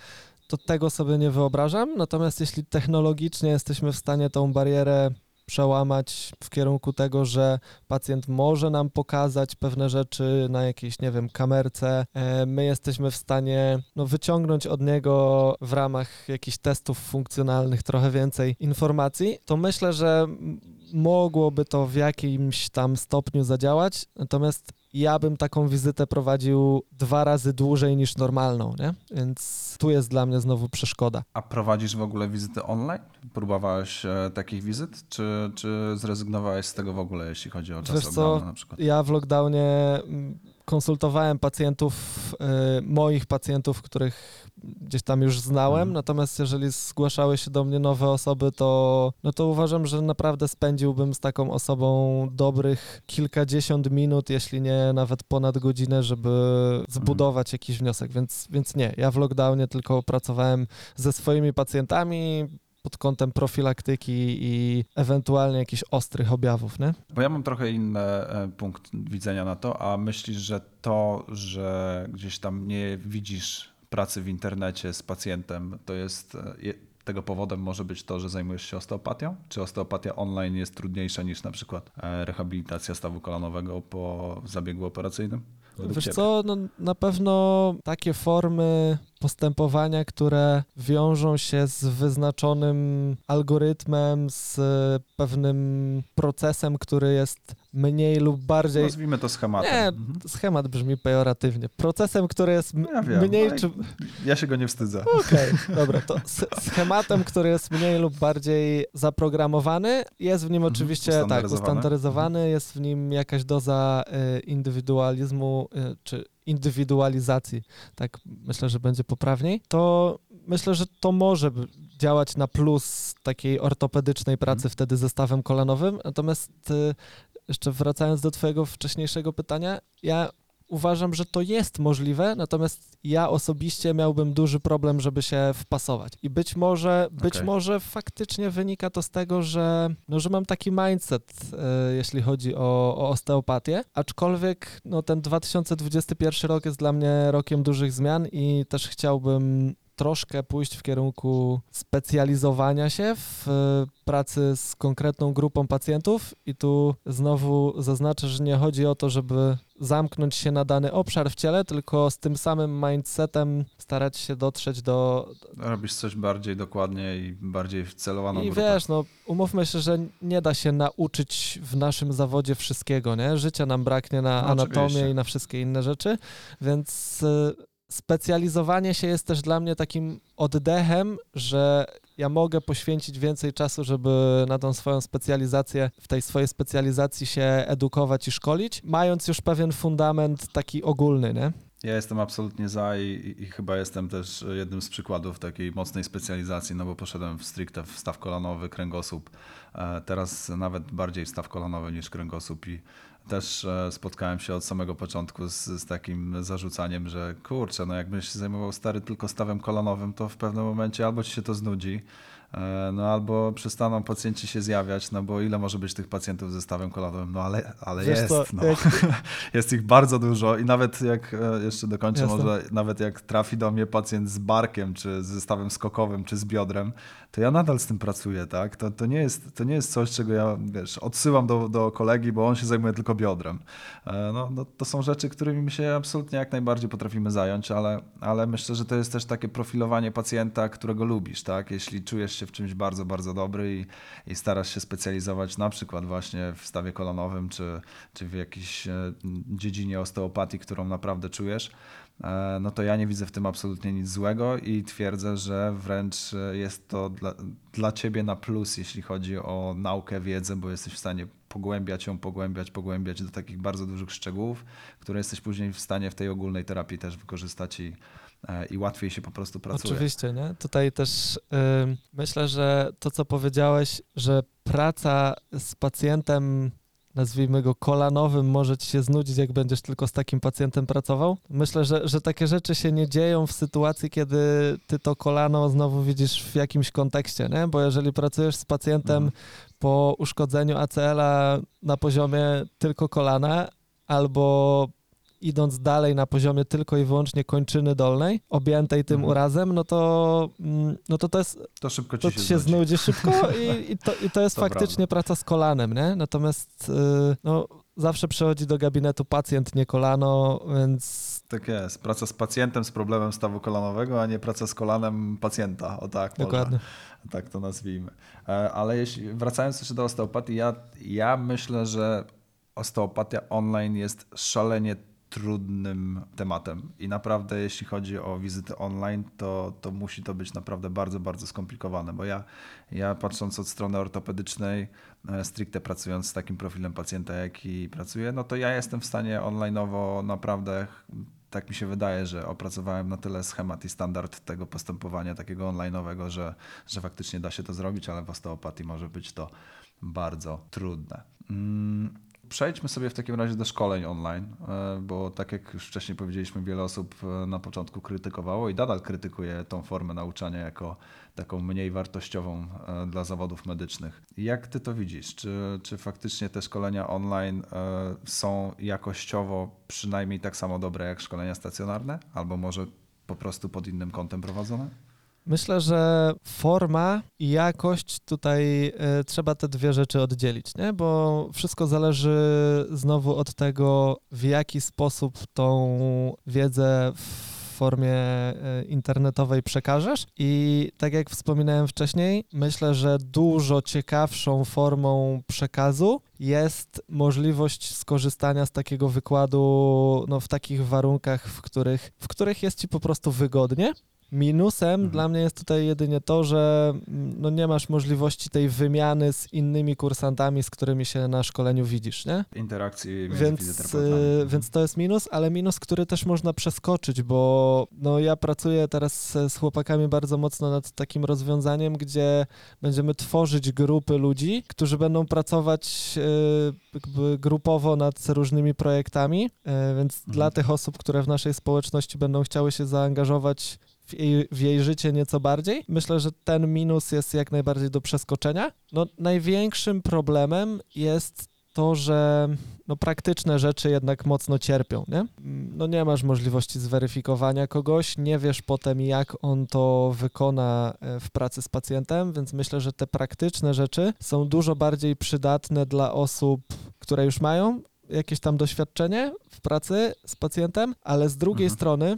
to tego sobie nie wyobrażam. Natomiast jeśli technologicznie jesteśmy w stanie tą barierę przełamać w kierunku tego, że pacjent może nam pokazać pewne rzeczy na jakiejś, nie wiem, kamerce, e, my jesteśmy w stanie no, wyciągnąć od niego w ramach jakichś testów funkcjonalnych trochę więcej informacji, to myślę, że mogłoby to w jakimś tam stopniu zadziałać. Natomiast ja bym taką wizytę prowadził dwa razy dłużej niż normalną, nie? Więc tu jest dla mnie znowu przeszkoda.
A prowadzisz w ogóle wizyty online? Próbowałeś e, takich wizyt, czy, czy zrezygnowałeś z tego w ogóle, jeśli chodzi o czas
Wiesz
na przykład?
Ja w lockdownie mm, konsultowałem pacjentów, y, moich pacjentów, których gdzieś tam już znałem,
Mhm.
natomiast jeżeli zgłaszały się do mnie nowe osoby, to, no to uważam, że naprawdę spędziłbym z taką osobą dobrych kilkadziesiąt minut, jeśli nie nawet ponad godzinę, żeby zbudować jakiś wniosek, więc, więc nie, ja w lockdownie tylko pracowałem ze swoimi pacjentami pod kątem profilaktyki i ewentualnie jakichś ostrych objawów, nie?
Bo ja mam trochę inny e, punkt widzenia na to, a myślisz, że to, że gdzieś tam nie widzisz pracy w internecie z pacjentem, to jest e, tego powodem może być to, że zajmujesz się osteopatią? Czy osteopatia online jest trudniejsza niż na przykład e, rehabilitacja stawu kolanowego po zabiegu operacyjnym?
Wiesz
ciebie?
co, no, na pewno takie formy postępowania, które wiążą się z wyznaczonym algorytmem, z pewnym procesem, który jest mniej lub bardziej...
Nazwijmy to schematem.
Nie,
Mhm.
schemat brzmi pejoratywnie. Procesem, który jest m-
Ja wiem,
mniej
ale
czy...
Ja się go nie wstydzę.
Okej, <laughs> dobra, to schematem, który jest mniej lub bardziej zaprogramowany, jest w nim
Mhm,
oczywiście tak,
ustandaryzowany.
ustandaryzowany, jest w nim jakaś doza y, indywidualizmu y, czy indywidualizacji, tak myślę, że będzie poprawniej, to myślę, że to może działać na plus takiej ortopedycznej pracy
Mhm.
wtedy zestawem kolanowym, natomiast y, jeszcze wracając do twojego wcześniejszego pytania, ja uważam, że to jest możliwe, natomiast ja osobiście miałbym duży problem, żeby się wpasować. I być może, być
Okej.
może faktycznie wynika to z tego, że, no, że mam taki mindset, e, jeśli chodzi o, o osteopatię, aczkolwiek no, ten 2021 rok jest dla mnie rokiem dużych zmian i też chciałbym troszkę pójść w kierunku specjalizowania się w e, pracy z konkretną grupą pacjentów i tu znowu zaznaczę, że nie chodzi o to, żeby zamknąć się na dany obszar w ciele, tylko z tym samym mindsetem starać się dotrzeć do...
Robisz coś bardziej dokładnie i bardziej wcelowaną
I
grupę.
wiesz, no umówmy się, że nie da się nauczyć w naszym zawodzie wszystkiego, nie? Życia nam braknie na
No,
anatomię
oczywiście.
i na wszystkie inne rzeczy, więc y, specjalizowanie się jest też dla mnie takim oddechem, że ja mogę poświęcić więcej czasu, żeby na tą swoją specjalizację, w tej swojej specjalizacji się edukować i szkolić, mając już pewien fundament taki ogólny, nie?
Ja jestem absolutnie za i, i, chyba jestem też jednym z przykładów takiej mocnej specjalizacji, no bo poszedłem w stricte w staw kolanowy, kręgosłup. E, Teraz nawet bardziej w staw kolanowy niż kręgosłup i też e, spotkałem się od samego początku z, z takim zarzucaniem, że kurczę, no jakbyś się zajmował stary tylko stawem kolanowym, to w pewnym momencie albo ci się to znudzi, no albo przestaną pacjenci się zjawiać, no bo ile może być tych pacjentów ze stawem kolanowym, no ale, ale
Wiesz
jest,
co,
no.
jak- <laughs>
Jest ich bardzo dużo i nawet jak, e, jeszcze dokończę
Jasne.
może, nawet jak trafi do mnie pacjent z barkiem, czy z zestawem skokowym, czy z biodrem, to ja nadal z tym pracuję, tak? To, to, nie, jest, to nie jest coś, czego ja, wiesz, odsyłam do, do kolegi, bo on się zajmuje tylko biodrem. E, No, no, to są rzeczy, którymi my się absolutnie jak najbardziej potrafimy zająć, ale, ale myślę, że to jest też takie profilowanie pacjenta, którego lubisz, tak? Jeśli czujesz się w czymś bardzo, bardzo dobry i, i starasz się specjalizować na przykład właśnie w stawie kolonowym, czy, czy w jakiejś e, dziedzinie osteopatii, którą naprawdę czujesz, e, no to ja nie widzę w tym absolutnie nic złego i twierdzę, że wręcz e, jest to dla, dla ciebie na plus, jeśli chodzi o naukę, wiedzę, bo jesteś w stanie pogłębiać ją, pogłębiać, pogłębiać do takich bardzo dużych szczegółów, które jesteś później w stanie w tej ogólnej terapii też wykorzystać i, i łatwiej się po prostu pracuje.
Oczywiście, nie? Tutaj też myślę, że to, co powiedziałeś, że praca z pacjentem, nazwijmy go kolanowym, może ci się znudzić, jak będziesz tylko z takim pacjentem pracował. Myślę, że, że takie rzeczy się nie dzieją w sytuacji, kiedy ty to kolano znowu widzisz w jakimś kontekście, nie? Bo jeżeli pracujesz z pacjentem
Mhm.
po uszkodzeniu ACL-a na poziomie tylko kolana, albo idąc dalej na poziomie tylko i wyłącznie kończyny dolnej, objętej tym
Mhm.
urazem, no to, mm, no to to jest,
To szybko ci
to
się,
się
znudzi.
szybko <laughs> i, i, to, i to jest
To
faktycznie praca z kolanem, nie? Natomiast y, no, zawsze przychodzi do gabinetu pacjent, nie kolano, więc
Tak jest. Praca z pacjentem z problemem stawu kolanowego, a nie praca z kolanem pacjenta. O tak,
dokładnie.
Tak to nazwijmy. E, Ale jeśli, wracając jeszcze do osteopatii, ja, ja myślę, że osteopatia online jest szalenie trudnym tematem i naprawdę jeśli chodzi o wizyty online, to, to musi to być naprawdę bardzo, bardzo skomplikowane, bo ja, ja patrząc od strony ortopedycznej, e, stricte pracując z takim profilem pacjenta, jaki pracuję, no to ja jestem w stanie online'owo naprawdę tak mi się wydaje, że opracowałem na tyle schemat i standard tego postępowania takiego online'owego, że, że faktycznie da się to zrobić, ale w osteopatii może być to bardzo trudne. Przejdźmy sobie w takim razie do szkoleń online, e, bo tak jak już wcześniej powiedzieliśmy, wiele osób e, na początku krytykowało i nadal krytykuje tą formę nauczania jako taką mniej wartościową e, dla zawodów medycznych. Jak ty to widzisz? Czy, czy faktycznie te szkolenia online są jakościowo przynajmniej tak samo dobre jak szkolenia stacjonarne, albo może po prostu pod innym kątem prowadzone?
Myślę, że forma i jakość tutaj y, trzeba te dwie rzeczy oddzielić, nie? bo wszystko zależy znowu od tego, w jaki sposób tą wiedzę formie e, internetowej przekażesz. I tak jak wspominałem wcześniej, myślę, że dużo ciekawszą formą przekazu jest możliwość skorzystania z takiego wykładu no, w takich warunkach, w których, w których jest ci po prostu wygodnie. Minusem
Mhm.
dla mnie jest tutaj jedynie to, że mm, no, nie masz możliwości tej wymiany z innymi kursantami, z którymi się na szkoleniu widzisz, nie?
Interakcji między
Więc,
fizjoterapeutami.
y, więc to jest minus, ale minus, który też można przeskoczyć, bo no, ja pracuję teraz z, chłopakami bardzo mocno nad takim rozwiązaniem, gdzie będziemy tworzyć grupy ludzi, którzy będą pracować jakby grupowo nad różnymi projektami, y, więc dla tych osób, które w naszej społeczności będą chciały się zaangażować w jej, w jej życie nieco bardziej. Myślę, że ten minus jest jak najbardziej do przeskoczenia. No, największym problemem jest to, że no, praktyczne rzeczy jednak mocno cierpią, nie? No nie masz możliwości zweryfikowania kogoś, nie wiesz potem, jak on to wykona e, w pracy z pacjentem, więc myślę, że te praktyczne rzeczy są dużo bardziej przydatne dla osób, które już mają jakieś tam doświadczenie w pracy z pacjentem, ale z drugiej
Mhm.
strony,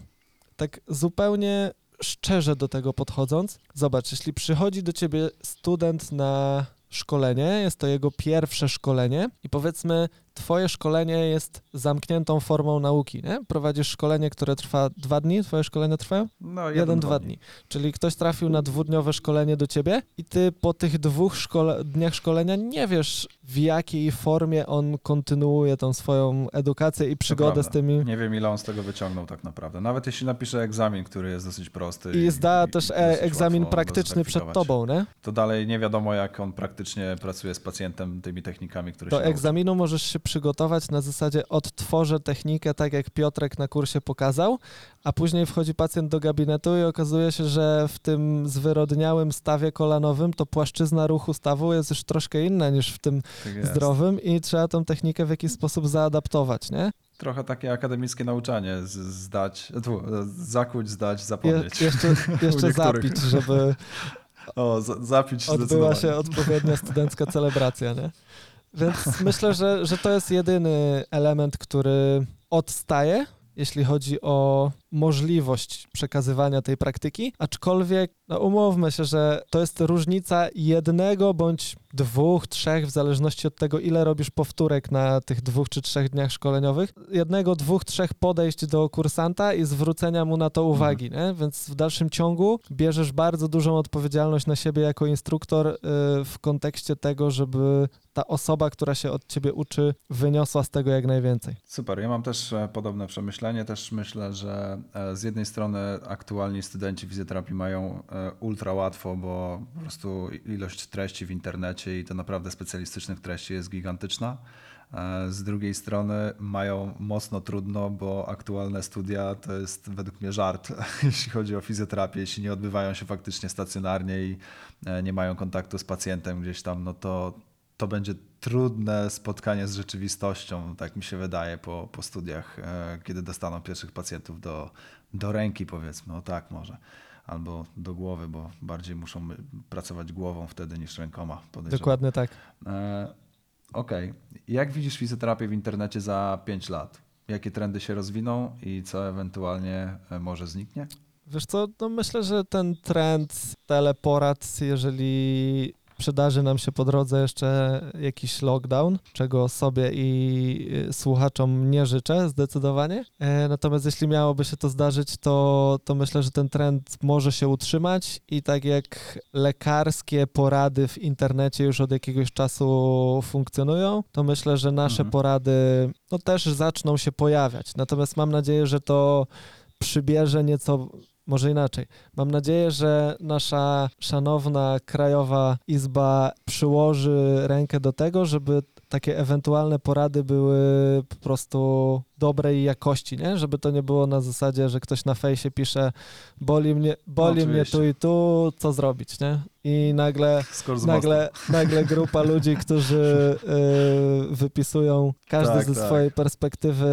tak zupełnie szczerze do tego podchodząc, zobacz, jeśli przychodzi do ciebie student na szkolenie, jest to jego pierwsze szkolenie i powiedzmy, twoje szkolenie jest zamkniętą formą nauki, nie? Prowadzisz szkolenie, które trwa dwa dni, twoje szkolenia trwają?
No,
Jeden, dwa dni. Czyli ktoś trafił na dwudniowe szkolenie do ciebie i ty po tych dwóch szkole- dniach szkolenia nie wiesz, w jakiej formie on kontynuuje tą swoją edukację i przygodę z tymi
Nie wiem, ile on z tego wyciągnął tak naprawdę. Nawet jeśli napisze egzamin, który jest dosyć prosty.
i zda też
i
e, egzamin praktyczny przed tobą, nie?
To dalej nie wiadomo, jak on praktycznie pracuje z pacjentem tymi technikami, które
Do
się
egzaminu możesz się przygotować na zasadzie odtworzę technikę tak jak Piotrek na kursie pokazał, a później wchodzi pacjent do gabinetu i okazuje się, że w tym zwyrodniałym stawie kolanowym to płaszczyzna ruchu stawu jest już troszkę inna niż w tym
Tak
zdrowym i trzeba tą technikę w jakiś sposób zaadaptować, nie?
Trochę takie akademickie nauczanie. Zdać, tu, zakuć, zdać,
Je,
zapomnieć.
jeszcze <laughs> jeszcze
niektórych.
zapić, żeby
O, za, zapić
odbyła się odpowiednia studencka celebracja, nie? Więc <laughs> myślę, że, że to jest jedyny element, który odstaje, jeśli chodzi o możliwość przekazywania tej praktyki, aczkolwiek no umówmy się, że to jest różnica jednego bądź dwóch, trzech, w zależności od tego, ile robisz powtórek na tych dwóch czy trzech dniach szkoleniowych, jednego, dwóch, trzech podejść do kursanta i zwrócenia mu na to uwagi, nie? Więc w dalszym ciągu bierzesz bardzo dużą odpowiedzialność na siebie jako instruktor y, w kontekście tego, żeby ta osoba, która się od ciebie uczy, wyniosła z tego jak najwięcej.
Super, ja mam też e, podobne przemyślenie. Też myślę, że e, z jednej strony aktualni studenci fizjoterapii mają e, ultra łatwo, bo po prostu ilość treści w internecie i to naprawdę specjalistycznych treści jest gigantyczna. E, Z drugiej strony mają mocno trudno, bo aktualne studia to jest według mnie żart, <laughs> jeśli chodzi o fizjoterapię. Jeśli nie odbywają się faktycznie stacjonarnie i nie mają kontaktu z pacjentem gdzieś tam, no to to będzie trudne spotkanie z rzeczywistością, tak mi się wydaje, po, po studiach, e, kiedy dostaną pierwszych pacjentów do, do ręki, powiedzmy, o tak może, albo do głowy, bo bardziej muszą pracować głową wtedy niż rękoma. podejrzewam.
Dokładnie tak.
E, Okej. Jak widzisz fizjoterapię w internecie za 5 lat? Jakie trendy się rozwiną i co ewentualnie e, może zniknie?
Wiesz co, no myślę, że ten trend teleporad, jeżeli przydarzy nam się po drodze jeszcze jakiś lockdown, czego sobie i y, słuchaczom nie życzę zdecydowanie. E, Natomiast jeśli miałoby się to zdarzyć, to, to myślę, że ten trend może się utrzymać i tak jak lekarskie porady w internecie już od jakiegoś czasu funkcjonują, to myślę, że nasze
Mhm.
porady no też zaczną się pojawiać. Natomiast mam nadzieję, że to przybierze nieco, może inaczej. Mam nadzieję, że nasza szanowna Krajowa Izba przyłoży rękę do tego, żeby takie ewentualne porady były po prostu dobrej jakości, nie? Żeby to nie było na zasadzie, że ktoś na fejsie pisze boli mnie, boli mnie
oczywiście.
tu i tu, co zrobić, nie? i nagle nagle, <laughs> nagle grupa ludzi, którzy y, wypisują każdy
Tak,
ze
tak.
swojej perspektywy,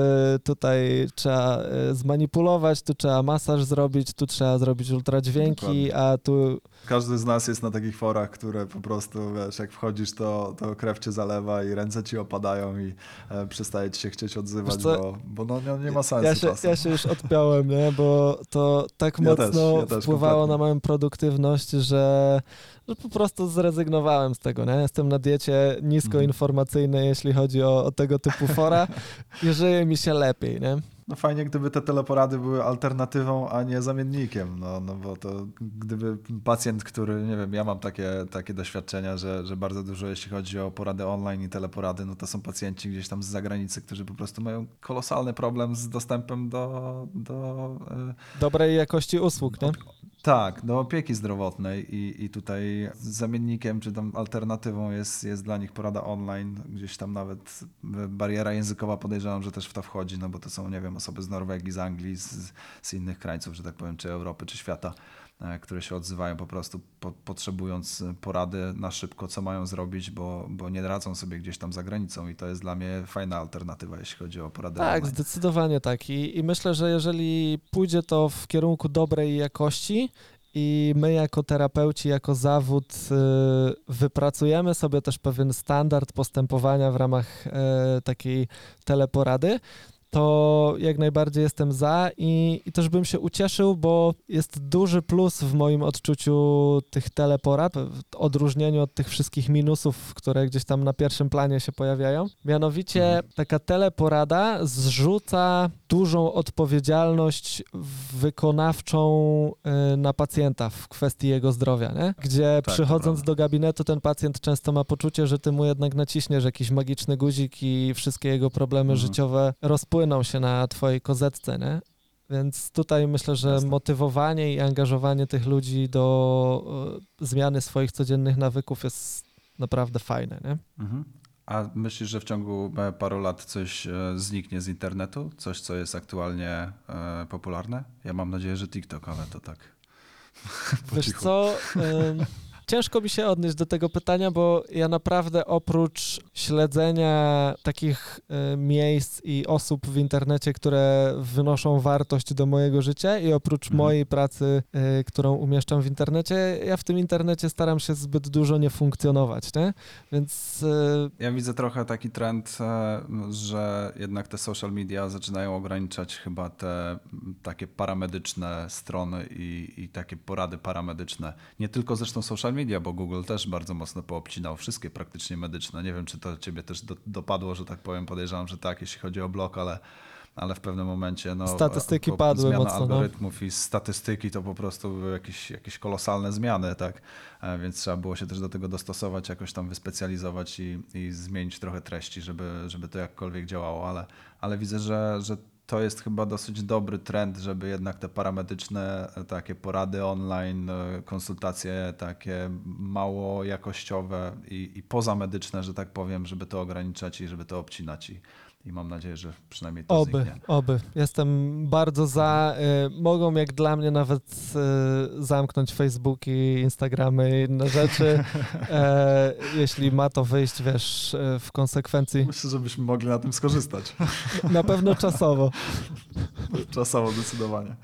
tutaj trzeba y, zmanipulować, tu trzeba masaż zrobić, tu trzeba zrobić ultradźwięki,
Dokładnie.
a tu
Każdy z nas jest na takich forach, które po prostu, wiesz, jak wchodzisz, to, to krew cię zalewa i ręce ci opadają i e, przestaje ci się chcieć odzywać, bo, bo no, nie, nie ma sensu
ja się,
czasem.
ja się już odpiąłem, nie? bo to tak
Ja
mocno
też, ja też
wpływało
kompletnie.
na moją produktywność, że, że po prostu zrezygnowałem z tego. Nie? Jestem na diecie niskoinformacyjnej, jeśli chodzi o, o tego typu fora i żyje mi się lepiej. Nie?
No fajnie, gdyby te teleporady były alternatywą, a nie zamiennikiem, no, no bo to gdyby pacjent, który, nie wiem, ja mam takie, takie doświadczenia, że, że bardzo dużo, jeśli chodzi o porady online i teleporady, no to są pacjenci gdzieś tam z zagranicy, którzy po prostu mają kolosalny problem z dostępem do, do e,
Dobrej jakości usług. Nie?
Tak, do opieki zdrowotnej i, i tutaj zamiennikiem czy tam alternatywą jest, jest dla nich porada online. Gdzieś tam nawet bariera językowa podejrzewam, że też w to wchodzi, no bo to są, nie wiem, osoby z Norwegii, z Anglii, z, z innych krańców, że tak powiem, czy Europy, czy świata, które się odzywają po prostu po, potrzebując porady na szybko, co mają zrobić, bo, bo nie radzą sobie gdzieś tam za granicą i to jest dla mnie fajna alternatywa, jeśli chodzi o poradę
Tak,
online.
zdecydowanie tak. I, I myślę, że jeżeli pójdzie to w kierunku dobrej jakości i my jako terapeuci, jako zawód y, wypracujemy sobie też pewien standard postępowania w ramach y, takiej teleporady, to jak najbardziej jestem za i, i też bym się ucieszył, bo jest duży plus w moim odczuciu tych teleporad, w odróżnieniu od tych wszystkich minusów, które gdzieś tam na pierwszym planie się pojawiają. Mianowicie
Mhm.
taka teleporada zrzuca dużą odpowiedzialność wykonawczą y, na pacjenta w kwestii jego zdrowia, nie? gdzie
Tak,
przychodząc do gabinetu ten pacjent często ma poczucie, że ty mu jednak naciśniesz jakiś magiczny guzik i wszystkie jego problemy
Mhm.
życiowe rozpłyną się na twojej kozetce, nie? Więc tutaj myślę, że
Jasne.
motywowanie i angażowanie tych ludzi do y, zmiany swoich codziennych nawyków jest naprawdę fajne, nie?
Mhm. A myślisz, że w ciągu e, paru lat coś e, zniknie z internetu? Coś, co jest aktualnie e, popularne? Ja mam nadzieję, że TikTok, ale to tak. <laughs>
Wiesz co, ciężko mi się odnieść do tego pytania, bo ja naprawdę oprócz śledzenia takich y, miejsc i osób w internecie, które wynoszą wartość do mojego życia i oprócz
Mhm.
mojej pracy, y, którą umieszczam w internecie, ja w tym internecie staram się zbyt dużo nie funkcjonować, nie? Więc y,
Ja widzę trochę taki trend, e, że jednak te social media zaczynają ograniczać chyba te takie paramedyczne strony i, i takie porady paramedyczne. Nie tylko zresztą social media, bo Google też bardzo mocno poobcinał wszystkie praktycznie medyczne. Nie wiem, czy to ciebie też do, dopadło, że tak powiem. Podejrzewam, że tak, jeśli chodzi o blog, ale, ale w pewnym momencie no,
Statystyki padły
zmiana
mocno, no.
algorytmów i statystyki to po prostu były jakieś, jakieś kolosalne zmiany, tak? E, Więc trzeba było się też do tego dostosować, jakoś tam wyspecjalizować i, i zmienić trochę treści, żeby, żeby to jakkolwiek działało, ale, ale widzę, że, że to jest chyba dosyć dobry trend, żeby jednak te paramedyczne e, takie porady online, e, konsultacje takie mało jakościowe i, i pozamedyczne, że tak powiem, żeby to ograniczać i żeby to obcinać i, i mam nadzieję, że przynajmniej to
Oby,
zniknie.
oby. Jestem bardzo za. Y, mogą jak dla mnie nawet y, zamknąć Facebooki, Instagramy i inne rzeczy. E, <laughs> jeśli ma to wyjść, wiesz, w konsekwencji
Myślę, że byśmy mogli na tym skorzystać.
na pewno czasowo. <laughs>
Czasowo zdecydowanie.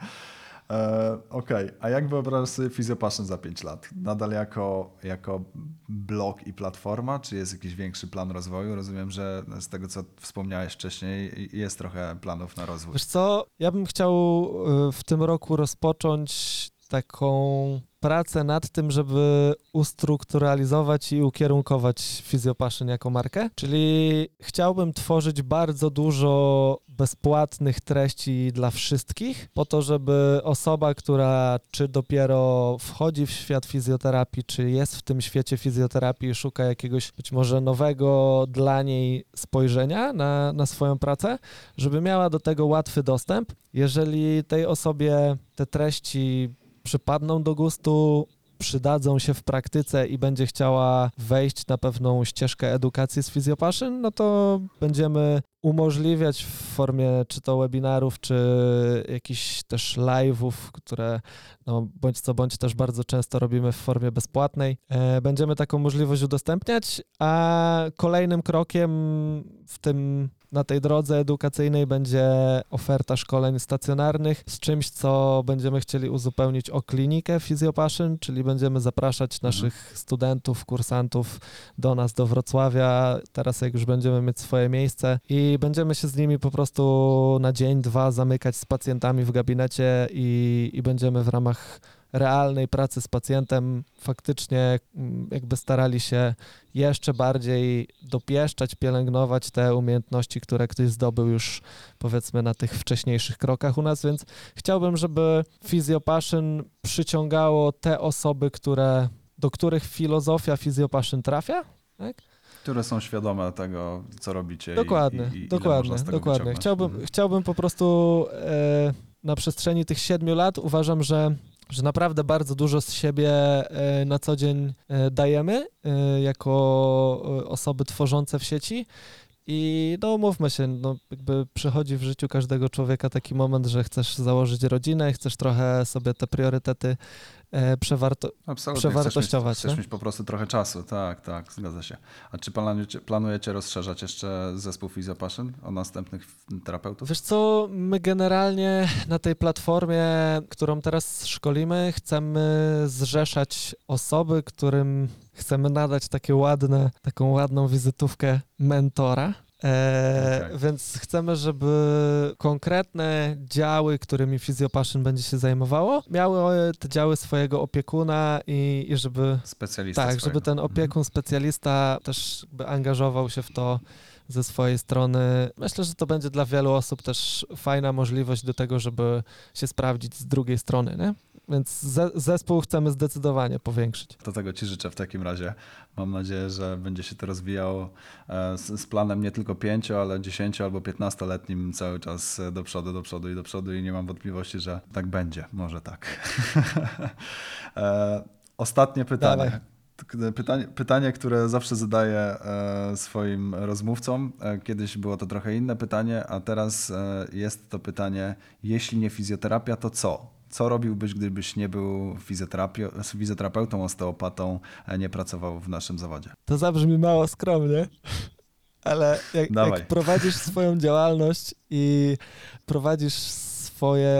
E, Okej, a jak wyobrażasz sobie Physiopassion za 5 lat? Nadal jako, jako blog i platforma, czy jest jakiś większy plan rozwoju? Rozumiem, że z tego, co wspomniałeś wcześniej, jest trochę planów na rozwój.
Wiesz co, ja bym chciał y, w tym roku rozpocząć taką pracę nad tym, żeby ustrukturalizować i ukierunkować Physiopassion jako markę. Czyli chciałbym tworzyć bardzo dużo bezpłatnych treści dla wszystkich, po to, żeby osoba, która czy dopiero wchodzi w świat fizjoterapii, czy jest w tym świecie fizjoterapii i szuka jakiegoś być może nowego dla niej spojrzenia na, na swoją pracę, żeby miała do tego łatwy dostęp. Jeżeli tej osobie te treści przypadną do gustu, przydadzą się w praktyce i będzie chciała wejść na pewną ścieżkę edukacji z Physiopassion, no to będziemy umożliwiać w formie czy to webinarów, czy jakichś też live'ów, które no, bądź co bądź też bardzo często robimy w formie bezpłatnej. E, Będziemy taką możliwość udostępniać, a kolejnym krokiem w tym na tej drodze edukacyjnej będzie oferta szkoleń stacjonarnych z czymś, co będziemy chcieli uzupełnić o klinikę Physiopassion, czyli będziemy zapraszać naszych studentów, kursantów do nas, do Wrocławia, teraz jak już będziemy mieć swoje miejsce i będziemy się z nimi po prostu na dzień, dwa zamykać z pacjentami w gabinecie i, i będziemy w ramach realnej pracy z pacjentem faktycznie mm, jakby starali się jeszcze bardziej dopieszczać, pielęgnować te umiejętności, które ktoś zdobył już powiedzmy na tych wcześniejszych krokach u nas, więc chciałbym, żeby Physiopassion przyciągało te osoby, które, do których filozofia Physiopassion trafia, tak?
Które są świadome tego, co robicie.
Dokładnie,
i, i, i
dokładnie, dokładnie. Chciałbym,
Mhm.
chciałbym po prostu e, na przestrzeni tych siedmiu lat uważam, że, że naprawdę bardzo dużo z siebie e, na co dzień e, dajemy e, jako osoby tworzące w sieci. I no mówmy się, no jakby przychodzi w życiu każdego człowieka taki moment, że chcesz założyć rodzinę, chcesz trochę sobie te priorytety przewarto...
Absolutnie.
przewartościować,
Chcesz, mieć, chcesz mieć po prostu trochę czasu, tak, tak, zgadza się. A czy planujecie, planujecie rozszerzać jeszcze zespół Physiopassion o następnych terapeutów?
Wiesz co, my generalnie na tej platformie, którą teraz szkolimy, chcemy zrzeszać osoby, którym chcemy nadać takie ładne, taką ładną wizytówkę mentora. E,
Okej.
Więc chcemy, żeby konkretne działy, którymi Physiopassion będzie się zajmowało, miały te działy swojego opiekuna i, i żeby
Specjalista
tak,
swojego.
żeby ten
Mhm.
opiekun, specjalista też jakby angażował się w to ze swojej strony. Myślę, że to będzie dla wielu osób też fajna możliwość do tego, żeby się sprawdzić z drugiej strony, nie? Więc ze, zespół chcemy zdecydowanie powiększyć.
Do tego Ci życzę w takim razie. Mam nadzieję, że będzie się to rozwijało e, z, planem nie tylko 5, ale 10 albo 15-letnim cały czas e, do przodu, do przodu i do przodu i nie mam wątpliwości, że tak będzie. Może tak. <laughs> e, ostatnie pytanie.
Dawaj.
Pytanie, pytanie, które zawsze zadaję swoim rozmówcom. Kiedyś było to trochę inne pytanie, a teraz jest to pytanie: jeśli nie fizjoterapia, to co? Co robiłbyś, gdybyś nie był fizjoterapeutą, osteopatą, nie pracował w naszym zawodzie?
To zabrzmi mało skromnie, ale jak, jak prowadzisz swoją działalność i prowadzisz swoje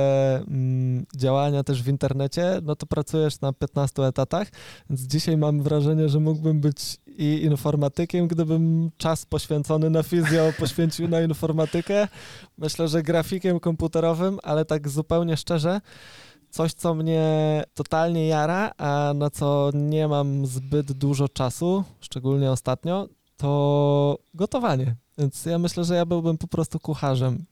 mm, działania też w internecie, no to pracujesz na 15 etatach, więc dzisiaj mam wrażenie, że mógłbym być i informatykiem, gdybym czas poświęcony na fizjo <laughs> poświęcił na informatykę. Myślę, że grafikiem komputerowym, ale tak zupełnie szczerze, coś, co mnie totalnie jara, a na co nie mam zbyt dużo czasu, szczególnie ostatnio, to gotowanie. Więc ja myślę, że ja byłbym po prostu kucharzem.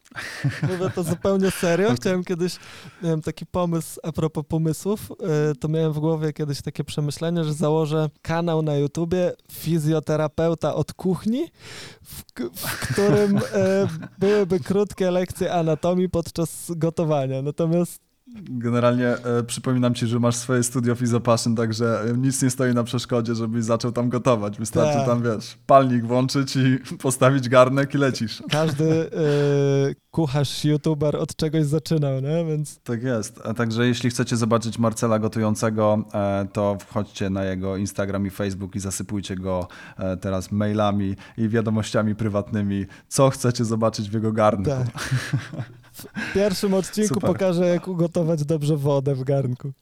Mówię to zupełnie serio. <laughs> Chciałem kiedyś, miałem taki pomysł, a propos pomysłów, y, to miałem w głowie kiedyś takie przemyślenie, że założę kanał na YouTubie fizjoterapeuta od kuchni, w, w którym y, byłyby krótkie lekcje anatomii podczas gotowania. Natomiast
Generalnie e, przypominam ci, że masz swoje studio Fizopassion, także e, nic nie stoi na przeszkodzie, żebyś zaczął tam gotować. Wystarczy
Tak.
tam, wiesz, palnik włączyć i <laughs> postawić garnek i lecisz.
każdy y, kucharz, youtuber od czegoś zaczynał, nie? Więc
Tak jest. A także jeśli chcecie zobaczyć Marcela gotującego, e, to wchodźcie na jego Instagram i Facebook i zasypujcie go e, teraz mailami i wiadomościami prywatnymi, co chcecie zobaczyć w jego garnku.
tak. <laughs> W pierwszym odcinku
Super.
pokażę, jak ugotować dobrze wodę w garnku. <laughs>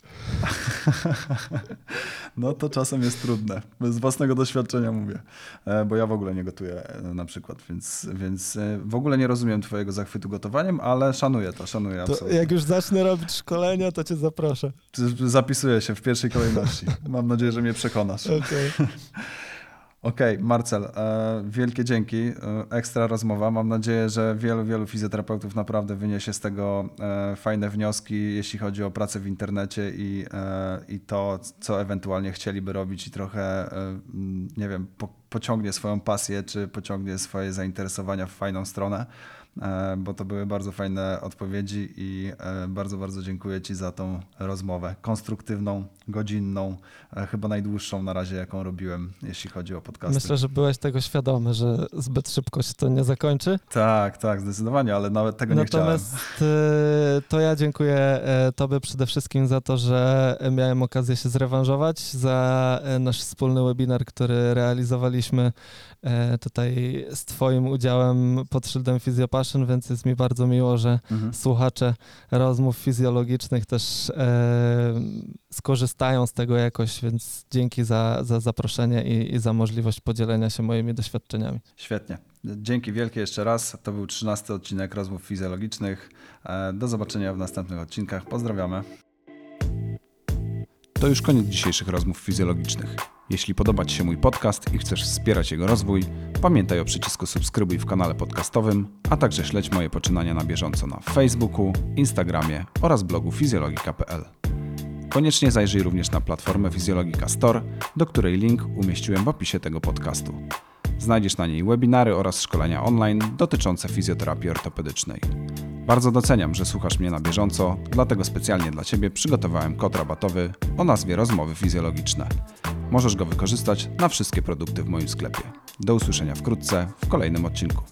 No to czasem jest trudne. Z własnego doświadczenia mówię, E, bo ja w ogóle nie gotuję e, na przykład, więc, więc e, w ogóle nie rozumiem twojego zachwytu gotowaniem, ale szanuję to, szanuję
To
absolutnie.
jak już zacznę robić szkolenia, to cię zaproszę.
Zapisuję się w pierwszej kolejności. Mam nadzieję, że mnie przekonasz. <laughs>
Okej.
Okej, Marcel, e, wielkie dzięki. E, ekstra rozmowa. Mam nadzieję, że wielu, wielu fizjoterapeutów naprawdę wyniesie z tego e, fajne wnioski, jeśli chodzi o pracę w internecie i, i to, co ewentualnie chcieliby robić i trochę, nie wiem, po, pociągnie swoją pasję, czy pociągnie swoje zainteresowania w fajną stronę. E, bo to były bardzo fajne odpowiedzi i e, bardzo, bardzo dziękuję Ci za tą rozmowę. Konstruktywną, godzinną, e, chyba najdłuższą na razie, jaką robiłem, jeśli chodzi o podcasty.
Myślę, że byłeś tego świadomy, że zbyt szybko się to nie zakończy.
Tak, tak, zdecydowanie, ale nawet tego nie
Natomiast e, to ja dziękuję Tobie przede wszystkim za to, że miałem okazję się zrewanżować, za nasz wspólny webinar, który realizowaliśmy tutaj z Twoim udziałem pod szyldem Physiopassion, więc jest mi bardzo miło, że.
Mhm.
słuchacze rozmów fizjologicznych też e, skorzystają z tego jakoś, więc dzięki za, za zaproszenie i, i za możliwość podzielenia się moimi doświadczeniami.
Świetnie. Dzięki wielkie jeszcze raz. To był 13 odcinek rozmów fizjologicznych. E, Do zobaczenia w następnych odcinkach. Pozdrawiamy. To już koniec dzisiejszych rozmów fizjologicznych. Jeśli podoba Ci się mój podcast i chcesz wspierać jego rozwój, pamiętaj o przycisku subskrybuj w kanale podcastowym, a także śledź moje poczynania na bieżąco na Facebooku, Instagramie oraz blogu fizjologika.pl. Koniecznie zajrzyj również na platformę Fizjologika Store, do której link umieściłem w opisie tego podcastu. Znajdziesz na niej webinary oraz szkolenia online dotyczące fizjoterapii ortopedycznej. Bardzo doceniam, że słuchasz mnie na bieżąco, dlatego specjalnie dla Ciebie przygotowałem kod rabatowy o nazwie Rozmowy Fizjologiczne. Możesz go wykorzystać na wszystkie produkty w moim sklepie. Do usłyszenia wkrótce w kolejnym odcinku.